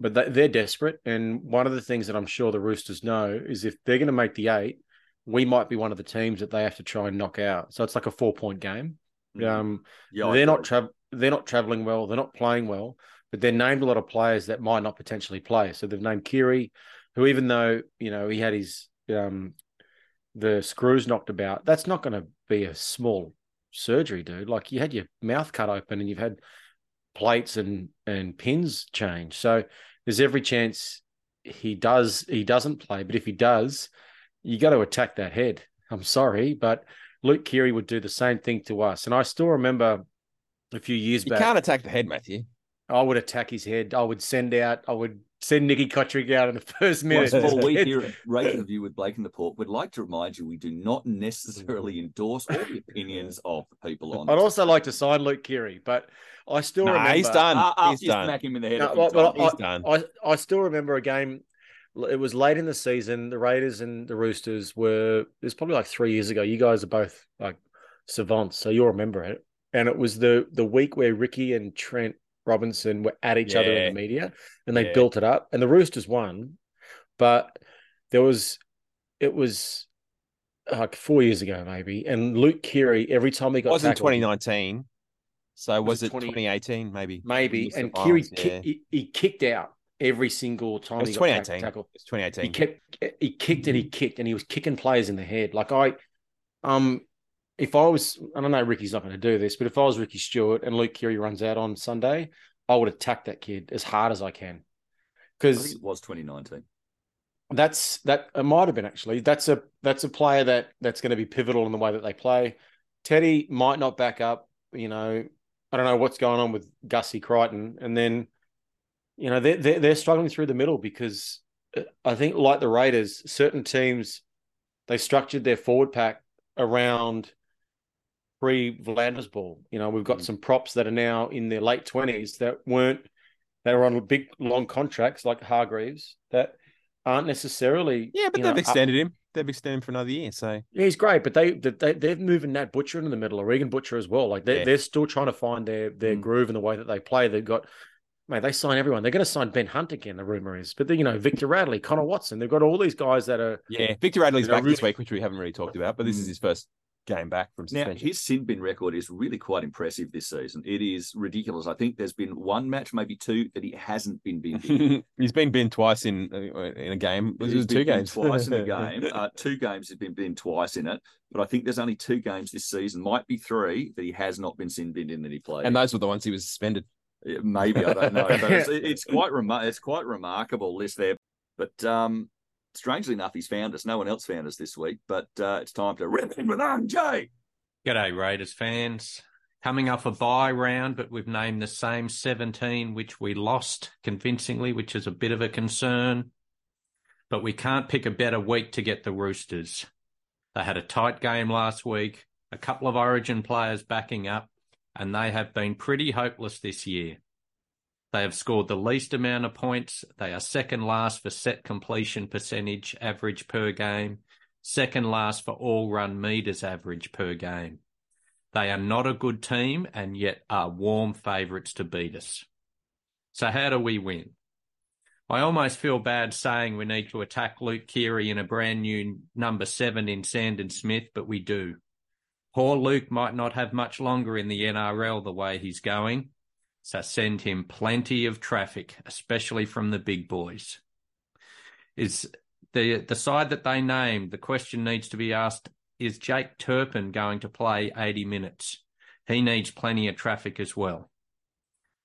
but they, they're desperate. And one of the things that I'm sure the Roosters know is if they're going to make the eight, we might be one of the teams that they have to try and knock out. So it's like a four point game. Um, Yeah, they're not tra- they're not traveling well. They're not playing well, but they're named a lot of players that might not potentially play. So they've named Kiri, who even though you know he had his um, the screws knocked about, that's not going to be a small surgery, dude. Like you had your mouth cut open and you've had plates and and pins change. So there's every chance he does he doesn't play. But if he does, you got to attack that head. I'm sorry, but Luke Keary would do the same thing to us. And I still remember a few years You back. You can't attack the head, Matthew. I would attack his head. I would send out. I would send Nicky Cotric out in the first minute. Once more, we Head- here at Raiders Review with Blake and the Pork would like to remind you we do not necessarily endorse all the opinions of the people on I'd this. also like to sign Luke Keary, but I still Nah, remember. he's done. Uh, he's you done. smack him in the head No, well, well, times. He's done. I, I still remember a game. It was late in the season. The Raiders and the Roosters were. It was probably like three years ago. You guys are both like savants, so you'll remember it. And it was the the week where Ricky and Trent Robinson were at each other in the media, and they Yeah. built it up. And the Roosters won, but there was it was like four years ago maybe. And Luke Keary, every time he got It was in tackled, 2019. So was, Was it it 20 2018? Maybe. maybe. And Keary ki- yeah. he, he kicked out every single time It was he got tack- 2018. tackled. It's 2018. He kept he kicked and he kicked and he was kicking players in the head. Like I, um, if I was, and I don't know, Ricky's not going to do this, but if I was Ricky Stuart and Luke Keary runs out on Sunday, I would attack that kid as hard as I can, because it was 2019. that's that it might have been actually that's a that's a player that that's going to be pivotal in the way that they play. Teddy might not back up. You know, I don't know what's going on with Gussie Crichton, and then you know they're they're, they're struggling through the middle because uh, I think like the Raiders, certain teams they structured their forward pack around pre V'landys ball. You know, we've got some props that are now in their late twenties that weren't they were on big long contracts like Hargreaves that aren't necessarily Yeah, but they've know, up- extended him. They've extended him for another year. So yeah, he's great, but they, they they're moving Nat Butcher into the middle, or Regan Butcher as well. Like they Yeah. they're still trying to find their their Mm. groove and the way that they play. They've got, mate, they sign everyone. They're going to sign Ben Hunt again. The rumor is, but then you know Victor Radley, Connor Watson. They've got all these guys that are yeah, Victor Radley's You know, back this week, which we haven't really talked about, but this is Mm. his first game back from suspension. Now, his sin bin record is really quite impressive this season. It is ridiculous. I think there's been one match, maybe two, that he hasn't been binned in. he's been binned twice in uh, in a game. It was two games. twice in a game. Uh, two games he's been binned twice in it, but I think there's only two games this season, might be three, that he has not been sin binned in that he played. and those were the ones he was suspended. Yeah, Maybe I don't know, but it's, it's quite remar- it's quite remarkable list there. But um, strangely enough, he's found us. No one else found us this week. But uh, it's time to rip in with RJ. G'day, Raiders fans. Coming off a bye round, but we've named the same 17, which we lost convincingly, which is a bit of a concern. But we can't pick a better week to get the Roosters. They had a tight game last week, a couple of origin players backing up, and they have been pretty hopeless this year. They have scored the least amount of points. They are second last for set completion percentage average per game, second last for all run meters average per game. They are not a good team and yet are warm favourites to beat us. So, how do we win? I almost feel bad saying we need to attack Luke Keary in a brand new number seven in Sandon Smith, but we do. Poor Luke might not have much longer in the NRL the way he's going, so send him plenty of traffic, especially from the big boys. Is the the side that they named, the question needs to be asked, is Jake Turpin going to play 80 minutes? He needs plenty of traffic as well.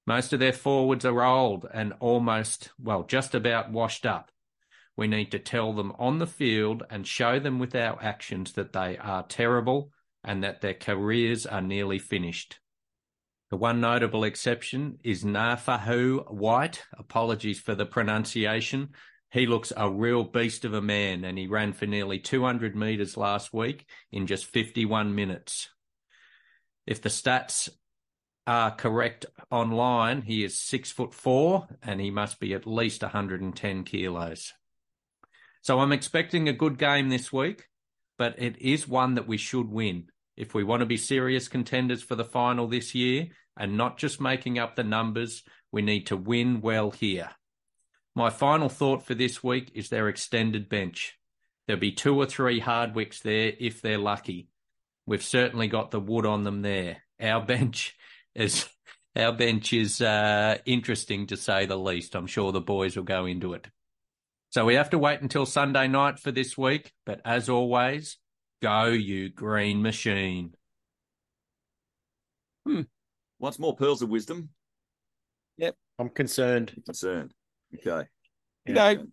Most of their forwards are old and almost, well, just about washed up. We need to tell them on the field and show them with our actions that they are terrible and that their careers are nearly finished. The one notable exception is Naufahu Whyte. Apologies for the pronunciation. He looks a real beast of a man and he ran for nearly 200 metres last week in just 51 minutes. If the stats are correct online, he is six foot four and he must be at least 110 kilos. So I'm expecting a good game this week, but it is one that we should win if we want to be serious contenders for the final this year and not just making up the numbers. We need to win well here. My final thought for this week is their extended bench. There'll be two or three hardwicks there if they're lucky. We've certainly got the wood on them there. Our bench is our bench is uh, interesting to say the least. I'm sure the boys will go into it. So we have to wait until Sunday night for this week. But as always, go you green machine. Hmm. Once more pearls of wisdom. Yep. I'm concerned. Concerned. Okay. You know,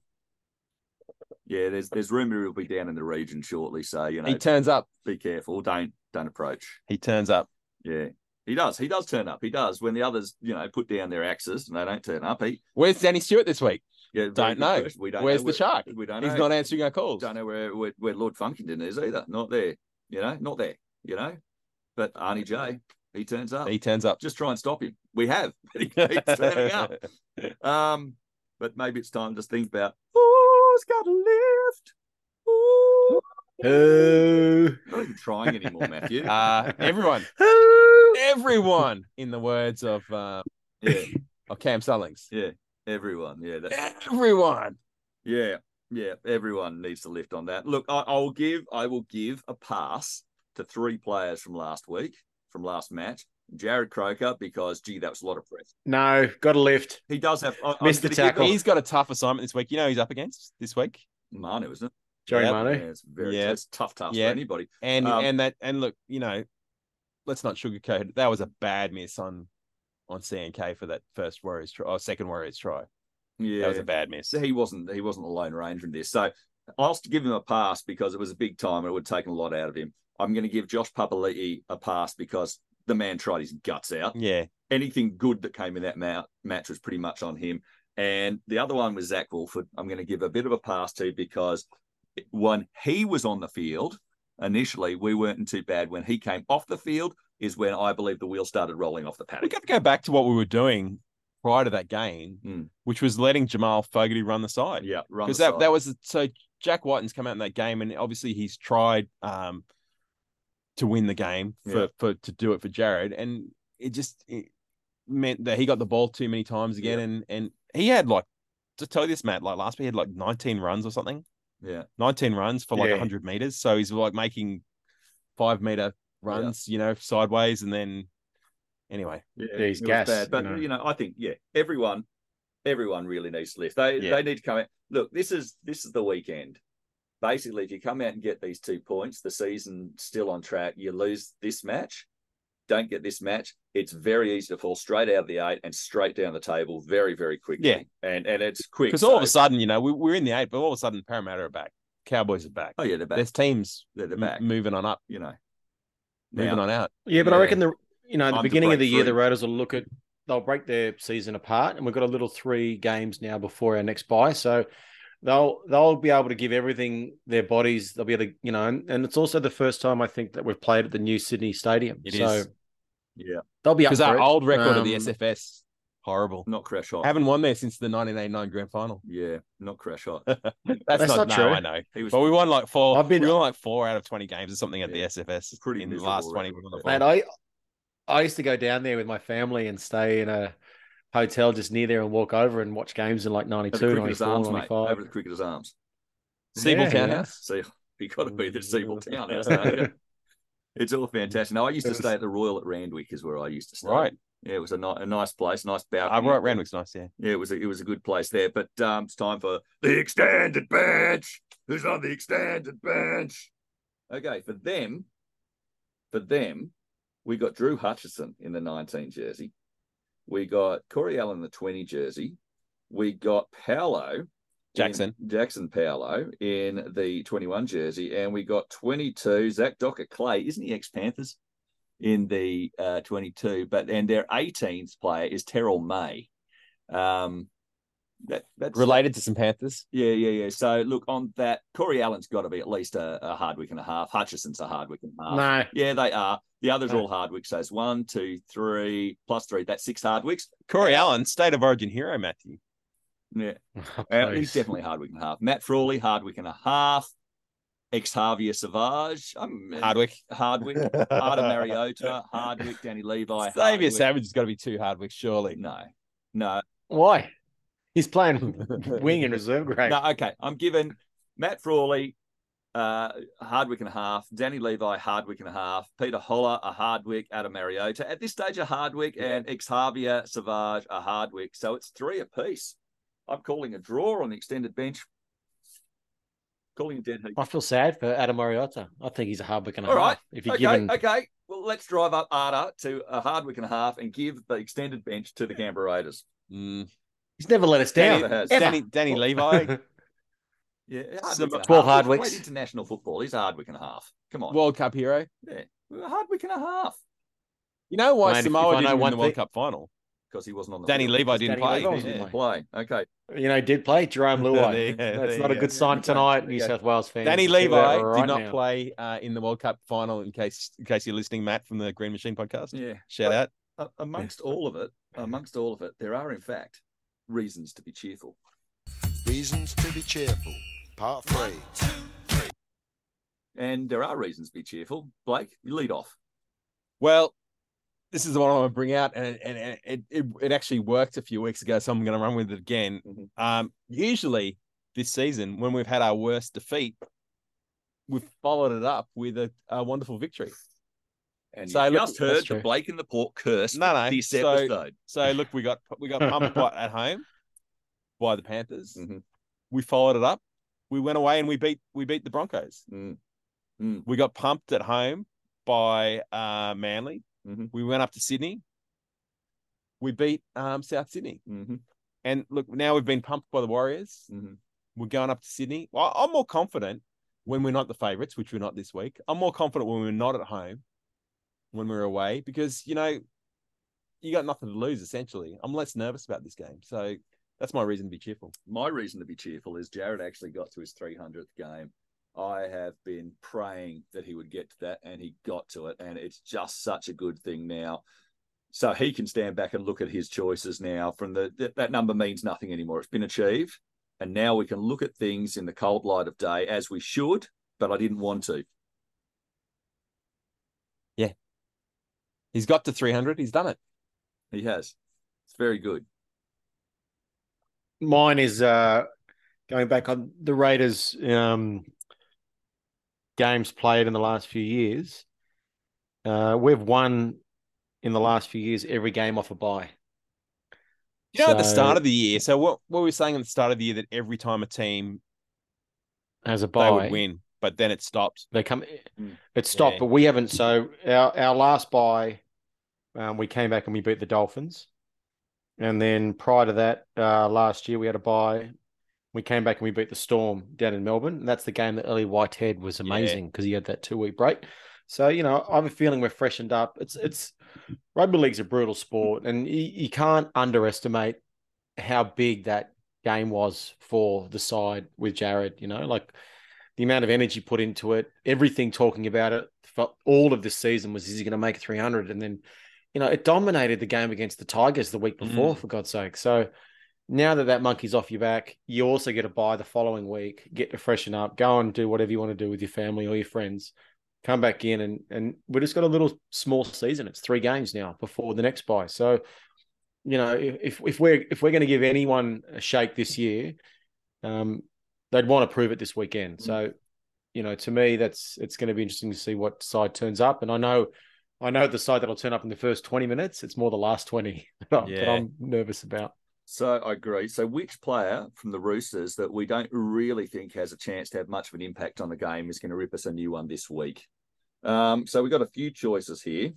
Yeah, there's there's rumour he'll be down in the region shortly, so you know he turns up. be careful. Don't don't approach. He turns up. Yeah. He does. He does turn up. He does. When the others, you know, put down their axes and they don't turn up, he Where's Danny Stewart this week? Yeah, Don't know. question. We don't Where's know the shark? We don't He's know. not answering our calls. Don't know where, where where Lord Funkington is either. Not there. You know, not there. You know, but Arnie J, he turns up. He turns up. Just try and stop him. We have, but he keeps turning up. Um, but maybe it's time to think about who's got a lift. Ooh. Who? Not even trying anymore, Matthew. Uh, everyone, everyone, in the words of uh, yeah, of Cam Sullings, yeah, everyone. Yeah, that, everyone. yeah, yeah. Everyone needs to lift on that. Look, I, I'll give, I will give a pass to three players from last week, from last match. Jarrod Croker, because gee, that was a lot of press. No, got a lift. He does have. I, Missed I'm the gonna give tackle. He's got a tough assignment this week. You know, he's up against this week, Manu, isn't it? Joey Yep. Manu. Yeah, it's very Yeah. it's tough task Yeah. for anybody. and Um, and that and look, you know, let's not sugarcoat. it. That was a bad miss on on CNK for that first Warriors try, or second Warriors try. Yeah, That was a bad miss. He wasn't he wasn't a lone ranger in this. So I'll give him a pass because it was a big time and it would have taken a lot out of him. I'm going to give Josh Papali'i a pass because the man tried his guts out. Yeah, Anything good that came in that ma- match was pretty much on him. And the other one was Zac Woolford. I'm going to give a bit of a pass to because when he was on the field initially, we weren't too bad. When he came off the field is when I believe the wheel started rolling off the paddock. got to go back to what we were doing prior to that game, Mm. which was letting Jamal Fogarty run the side. Yeah, because that side. that was so Jack Wighton's come out in that game, and obviously he's tried um to win the game for Yeah. for to do it for Jarrod, and it just it meant that he got the ball too many times again, Yeah. and and he had like to tell you this, Matt, like last week he had like 19 runs or something, yeah. 19 runs for like Yeah. 100 meters, so he's like making five meter runs, you know, sideways, and then anyway, Yeah, Yeah, he's gas, bad. But you know. you know, I think yeah, everyone, everyone really needs to lift. They Yeah. they need to come out. Look, this is this is the weekend. Basically, if you come out and get these two points, the season's still on track. You lose this match, don't get this match. It's very easy to fall straight out of the eight and straight down the table very very quickly. Yeah. and and it's quick because all of a sudden, you know, we, we're in the eight, but all of a sudden Parramatta are back, Cowboys are back. Oh yeah, they're back. There's teams that are they're m- back. moving on up, You know, moving on out. Yeah, but I reckon the you know at the beginning of the year, the through. Raiders will look at they'll break their season apart, and we've got a little three games now before our next bye, so they'll they'll be able to give everything their bodies. They'll be able to you know, and, and it's also the first time I think that we've played at the new Sydney Stadium. It so is. Yeah, they'll be up Because our it. old record of the Um, SFS Horrible. Not crash hot. Haven't won there since the 1989 grand final. Yeah, not crash hot. That's, That's not, not no, true. I know. He was But we won like 4 I've been- we won like four out of twenty games or something at Yeah. the SFS. Pretty in the last twenty. record. we won the Man. I I used to go down there with my family and stay in a hotel just near there and walk over and watch games in like At the 92, Cricketers 94, Arms, mate. Over at the Cricketers Arms. Sebel Yeah, Townhouse. See, you got to be the Sebel Townhouse, don't? It's all fantastic. No, I used to stay at the Royal at Randwick, is where I used to stay. Right. Yeah, it was a, ni- a nice place, nice Uh, balcony. right, Randwick's nice, yeah. Yeah, it was a, it was a good place there. But um, it's time for the extended bench. Who's on the extended bench? Okay, for them, for them, we got Drew Hutchison in the 19 jersey. We got Corey Allen in the 20 jersey. We got Paolo Jackson. Jackson Paolo in the 21 jersey, and we got 22 Zach Dockar-Clay. Isn't he ex Panthers? In the uh, 22, but and their 18th player is Terrell May. Um, that that's Related to some Panthers. yeah, yeah, yeah. So look on that, Corey Allen's got to be at least a, a Hardwick and a half. Hutchison's a Hardwick and a half. No. Yeah, they are. The others are No. all Hardwicks. So it's one, two, three, plus three. That's six Hardwicks. Corey Allen, state of origin hero, Matthew. Yeah, Oh, Uh, he's please. definitely Hardwick and a half. Matt Frawley, Hardwick and a half. Xavier Savage, um, Hardwick. Hardwick, Ata Mariota, Hardwick, Danny Levi. Xavier Savage has got to be two Hardwicks, surely. No, no, Why? He's playing wing in reserve grade. No, okay. I'm giving Matt Frawley uh, Hardwick and a half, Danny Levi Hardwick and a half, Peter Hola a Hardwick, Ata Mariota. At this stage, a Hardwick and Xavier Savage a Hardwick. So it's three apiece. I'm calling a draw on the extended bench. Calling a dead. I feel sad for Ata Mariota. I think he's a Hardwick and a All half. right. If you're okay, given okay. Well, let's drive up Ata to a Hardwick and a half and give the extended bench to the Canberra Raiders. Mm. he's never let us down. Never has. Ever. Danny, Danny Levi, Yeah, Some- Hardwick a 12 half. He's Hardwicks. played international football. He's a Hardwick and a half. Come on. World Cup hero. Yeah, a Hardwick and a half You know why Mate, if- if Samoa I didn't win one the World thing- Cup final? Because he wasn't on the Danny field. Levi didn't Danny play. Levi He didn't play. play. Okay. You know, did play Jarome Luai. There you go, That's not you a good sign Okay, tonight, New. South Wales fans. Danny Let's do that Levi right did not now. play uh, in the World Cup final. In case, in case you're listening, Matt from the Green Machine podcast. Yeah. Shout out. Uh, amongst all of it, amongst all of it, there are in fact reasons to be cheerful. Reasons to be cheerful. Part three. And there are reasons to be cheerful. Blake, you lead off. Well, this is the one I want to bring out, and, and, and it, it it actually worked a few weeks ago, so I'm going to run with it again. Mhm. Um, usually this season, when we've had our worst defeat, we've followed it up with a, a wonderful victory. And So, you look, just heard the. Blake and the Pork curse No, no, this so- episode. So look, we got we got pumped at home by the Panthers. Mhm. We followed it up. We went away and we beat we beat the Broncos. Mm. Mm. We got pumped at home by uh, Manly. Mhm. We went up to Sydney. We beat um, South Sydney. Mhm. And look, now we've been pumped by the Warriors. Mhm. We're going up to Sydney. Well, I'm more confident when we're not the favourites, which we're not this week. I'm more confident when we're not at home, when we're away, because you know you got nothing to lose. Essentially, I'm less nervous about this game, so that's my reason to be cheerful. My reason to be cheerful is Jarrod actually got to his 300th game. I have been praying that he would get to that, and he got to it. And it's just such a good thing now. So he can stand back and look at his choices now. From the that, that number means nothing anymore. It's been achieved, and now we can look at things in the cold light of day as we should. But I didn't want to. Yeah, he's got to 300. He's done it. He has. It's very good. Mine is uh, going back on the Raiders um, games played in the last few years. Uh, we've won in the last few years every game off a bye. You know, at the start of the year. So what what we were we saying at the start of the year that every time a team As a buy they would win, but then it stopped. They come. Mm. It stopped, Yeah. but we haven't. So our our last buy, um, we came back and we beat the Dolphins, and then prior to that, uh, last year we had a buy. We came back and we beat the Storm down in Melbourne. And that's the game that Elliott Whitehead was amazing because he had that two week break. So you know, I have a feeling we're freshened up. It's it's rugby league's a brutal sport, and you, you can't underestimate how big that game was for the side with Jarrod. You know, like the amount of energy put into it, everything talking about it for all of this season was is he going to make 300? And then you know, it dominated the game against the Tigers the week before, Mm. for God's sake. So now that that monkey's off your back, you also get a buy the following week, get to freshen up, go and do whatever you want to do with your family or your friends. Come back in and and we just got a little small season. It's three games now before the next buy. So, you know, if if we're if we're going to give anyone a shake this year, um, they'd want to prove it this weekend. So, you know, to me, that's it's going to be interesting to see what side turns up. And I know, I know the side that'll turn up in the first twenty minutes. It's more the last twenty that, I- that Yeah. I'm nervous about. So I agree. So which player from the Roosters that we don't really think has a chance to have much of an impact on the game is going to rip us a new one this week? Um, so we've got a few choices here.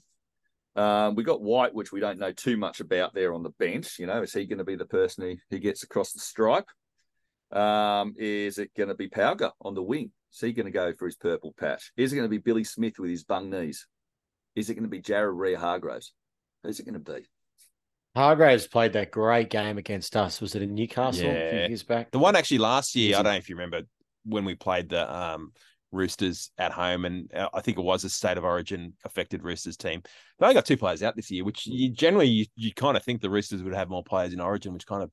Um, we got Whyte, which we don't know too much about there on the bench. You know, is he going to be the person who, who gets across the stripe? Um, is it going to be Pauga on the wing? Is he going to go for his purple patch? Is it going to be Billy Smith with his bung knees? Is it going to be Jared Rea Hargreaves? Who's it going to be? Hargreaves played that great game against us. Was it in Newcastle a few years back? The one actually last year, I don't know if you remember when we played the um, Roosters at home, and uh, I think it was a state of origin affected Roosters team. They only got two players out this year, which you generally you, you kind of think the Roosters would have more players in origin, which kind of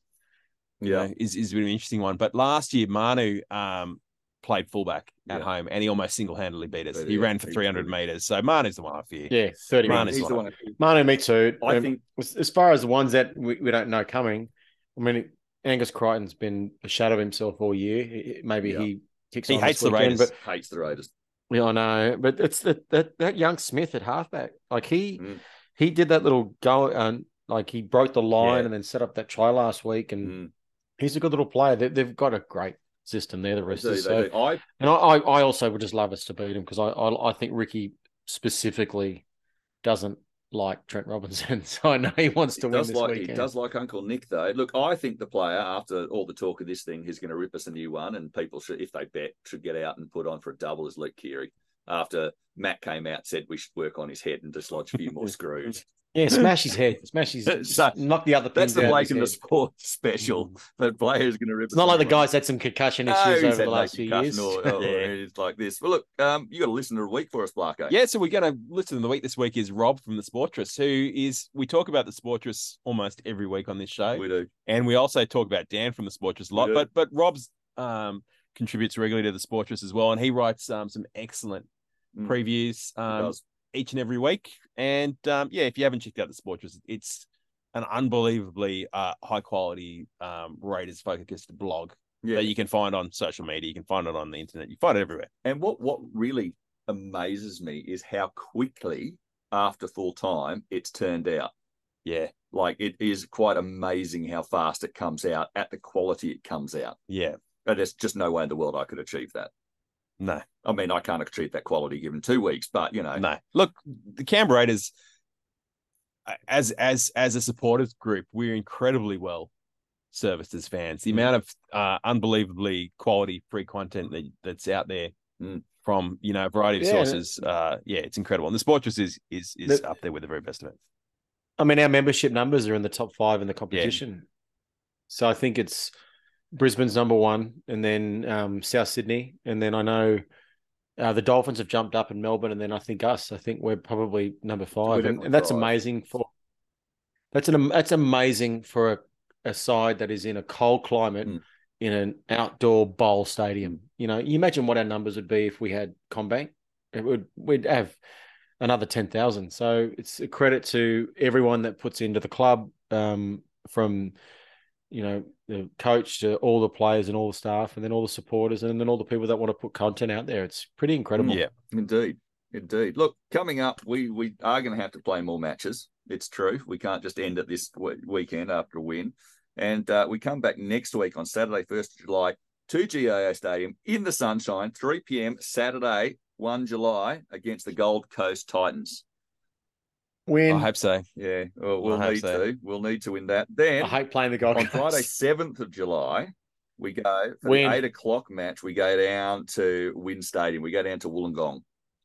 you Yeah. know, is is a bit of an interesting one. But last year, Manu um, played fullback at Yeah. home, and he almost single handedly beat us. But He yeah, ran for 300 meters, so Manu's the one I fear. Yeah, thirty Mane minutes. the one. one. Manu, me too. I Um, think- as, as far as the ones that we, we don't know coming, I mean, Angus Crichton's been a shadow of himself all year. Maybe Yeah. he kicks He on hates this the Raiders. but Hates the Raiders. Yeah, I know, but it's that that that young Smith at halfback. Like he Mm. he did that little go and like he broke the line Yeah. and then set up that try last week, and Mm. he's a good little player. They, they've got a great system there, the They do, Roosters. they So. I and I, I also would just love us to beat him because I, I I think Ricky specifically doesn't like Trent Robinson, so I know he wants to He win does this like he does like Uncle Nick though. Look, I think the player after all the talk of this thing, who's going to rip us a new one, and people should, if they bet, should get out and put on for a double as Luke Keary. After Matt came out, said we should work on his head and dislodge a few more screws. Yeah, smash his head, smash his, So, knock the other. That's pins the out of Blake his in the head. sport special. That player's going to rip. It's not like the guy's had some concussion issues over the last few years. Or, or it's like this. Well, look, um, you got to listen to the week for us, Blarko. Yeah, so we're going to listen to the week this week is Rob from the Sportress, who is we talk about the Sportress almost every week on this show, we do. and we also talk about Dan from the Sportress a lot. But but Rob's um, contributes regularly to the Sportress as well, and he writes um, some excellent Mm. previews He um, does. Each and every week. And um, yeah, if you haven't checked out the Sportress, it's an unbelievably uh, high quality um, Raiders focused blog Yeah. that you can find on social media. You can find it on the internet. You find it everywhere. And what what really amazes me is how quickly after full time it's turned out. Yeah, Like it is quite amazing how fast it comes out at the quality it comes out. yeah, And there's just no way in the world I could achieve that. No. I mean, I can't achieve that quality given two weeks, but you know, No, look, the Canberra Raiders, as as as a supporters group, we're incredibly well serviced as fans. The Mm. amount of uh, unbelievably quality free content that, that's out there Mm. from you know a variety of Yeah. sources, uh, yeah, it's incredible. And the Sportress is is is The- up there with the very best of it. I mean, our membership numbers are in the top five in the competition. So I think it's Brisbane's number one, and then um, South Sydney, and then I know uh, the Dolphins have jumped up in Melbourne, and then I think us. I think we're probably number five, and, and that's amazing for that's an that's amazing for a, a side that is in a cold climate Mm. in an outdoor bowl stadium. You know, you imagine what our numbers would be if we had CommBank. It would we'd have another ten thousand. So it's a credit to everyone that puts into the club, um, from you know the coach to all the players and all the staff, and then all the supporters, and then all the people that want to put content out there. It's pretty incredible. Yeah, Indeed, indeed. Look, coming up, we we are going to have to play more matches. It's true. We can't just end it this we- weekend after a win, and uh, we come back next week on Saturday, first of July, to GIO Stadium in the sunshine, three p.m. Saturday, one July, against the Gold Coast Titans. Win. I hope so. Yeah, well, we'll I hope need so. to. We'll need to win that. Then I hate playing the Gold on Friday, seventh of July, we go for Win. the eight o'clock match. We go down to Win Stadium. We go down to Wollongong.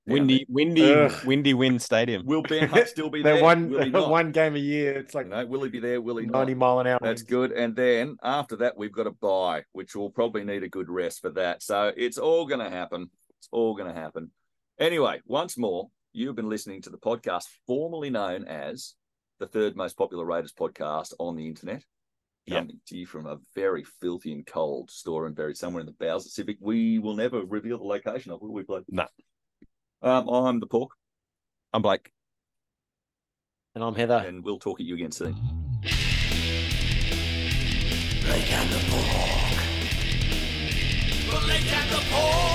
Windy, windy, Ugh. windy wind stadium. Will Ben Hunt still be there? one Will he not? one game a year. It's like You know, will he be there? Will he ninety not? mile an hour. That's winds. good. And then after that, we've got a buy, which will probably need a good rest for that. So it's all going to happen. It's all going to happen. Anyway, once more, you've been listening to the podcast formerly known as the third most popular Raiders podcast on the internet. Yep. Coming to you from a very filthy and cold store and buried somewhere in the bowels of Civic. We will never reveal the location of it, will we, Blake? No. Um, I'm the pork, I'm Blake. And I'm Heather. and we'll talk at you again soon. Blake and the Pork. Blake and the Pork.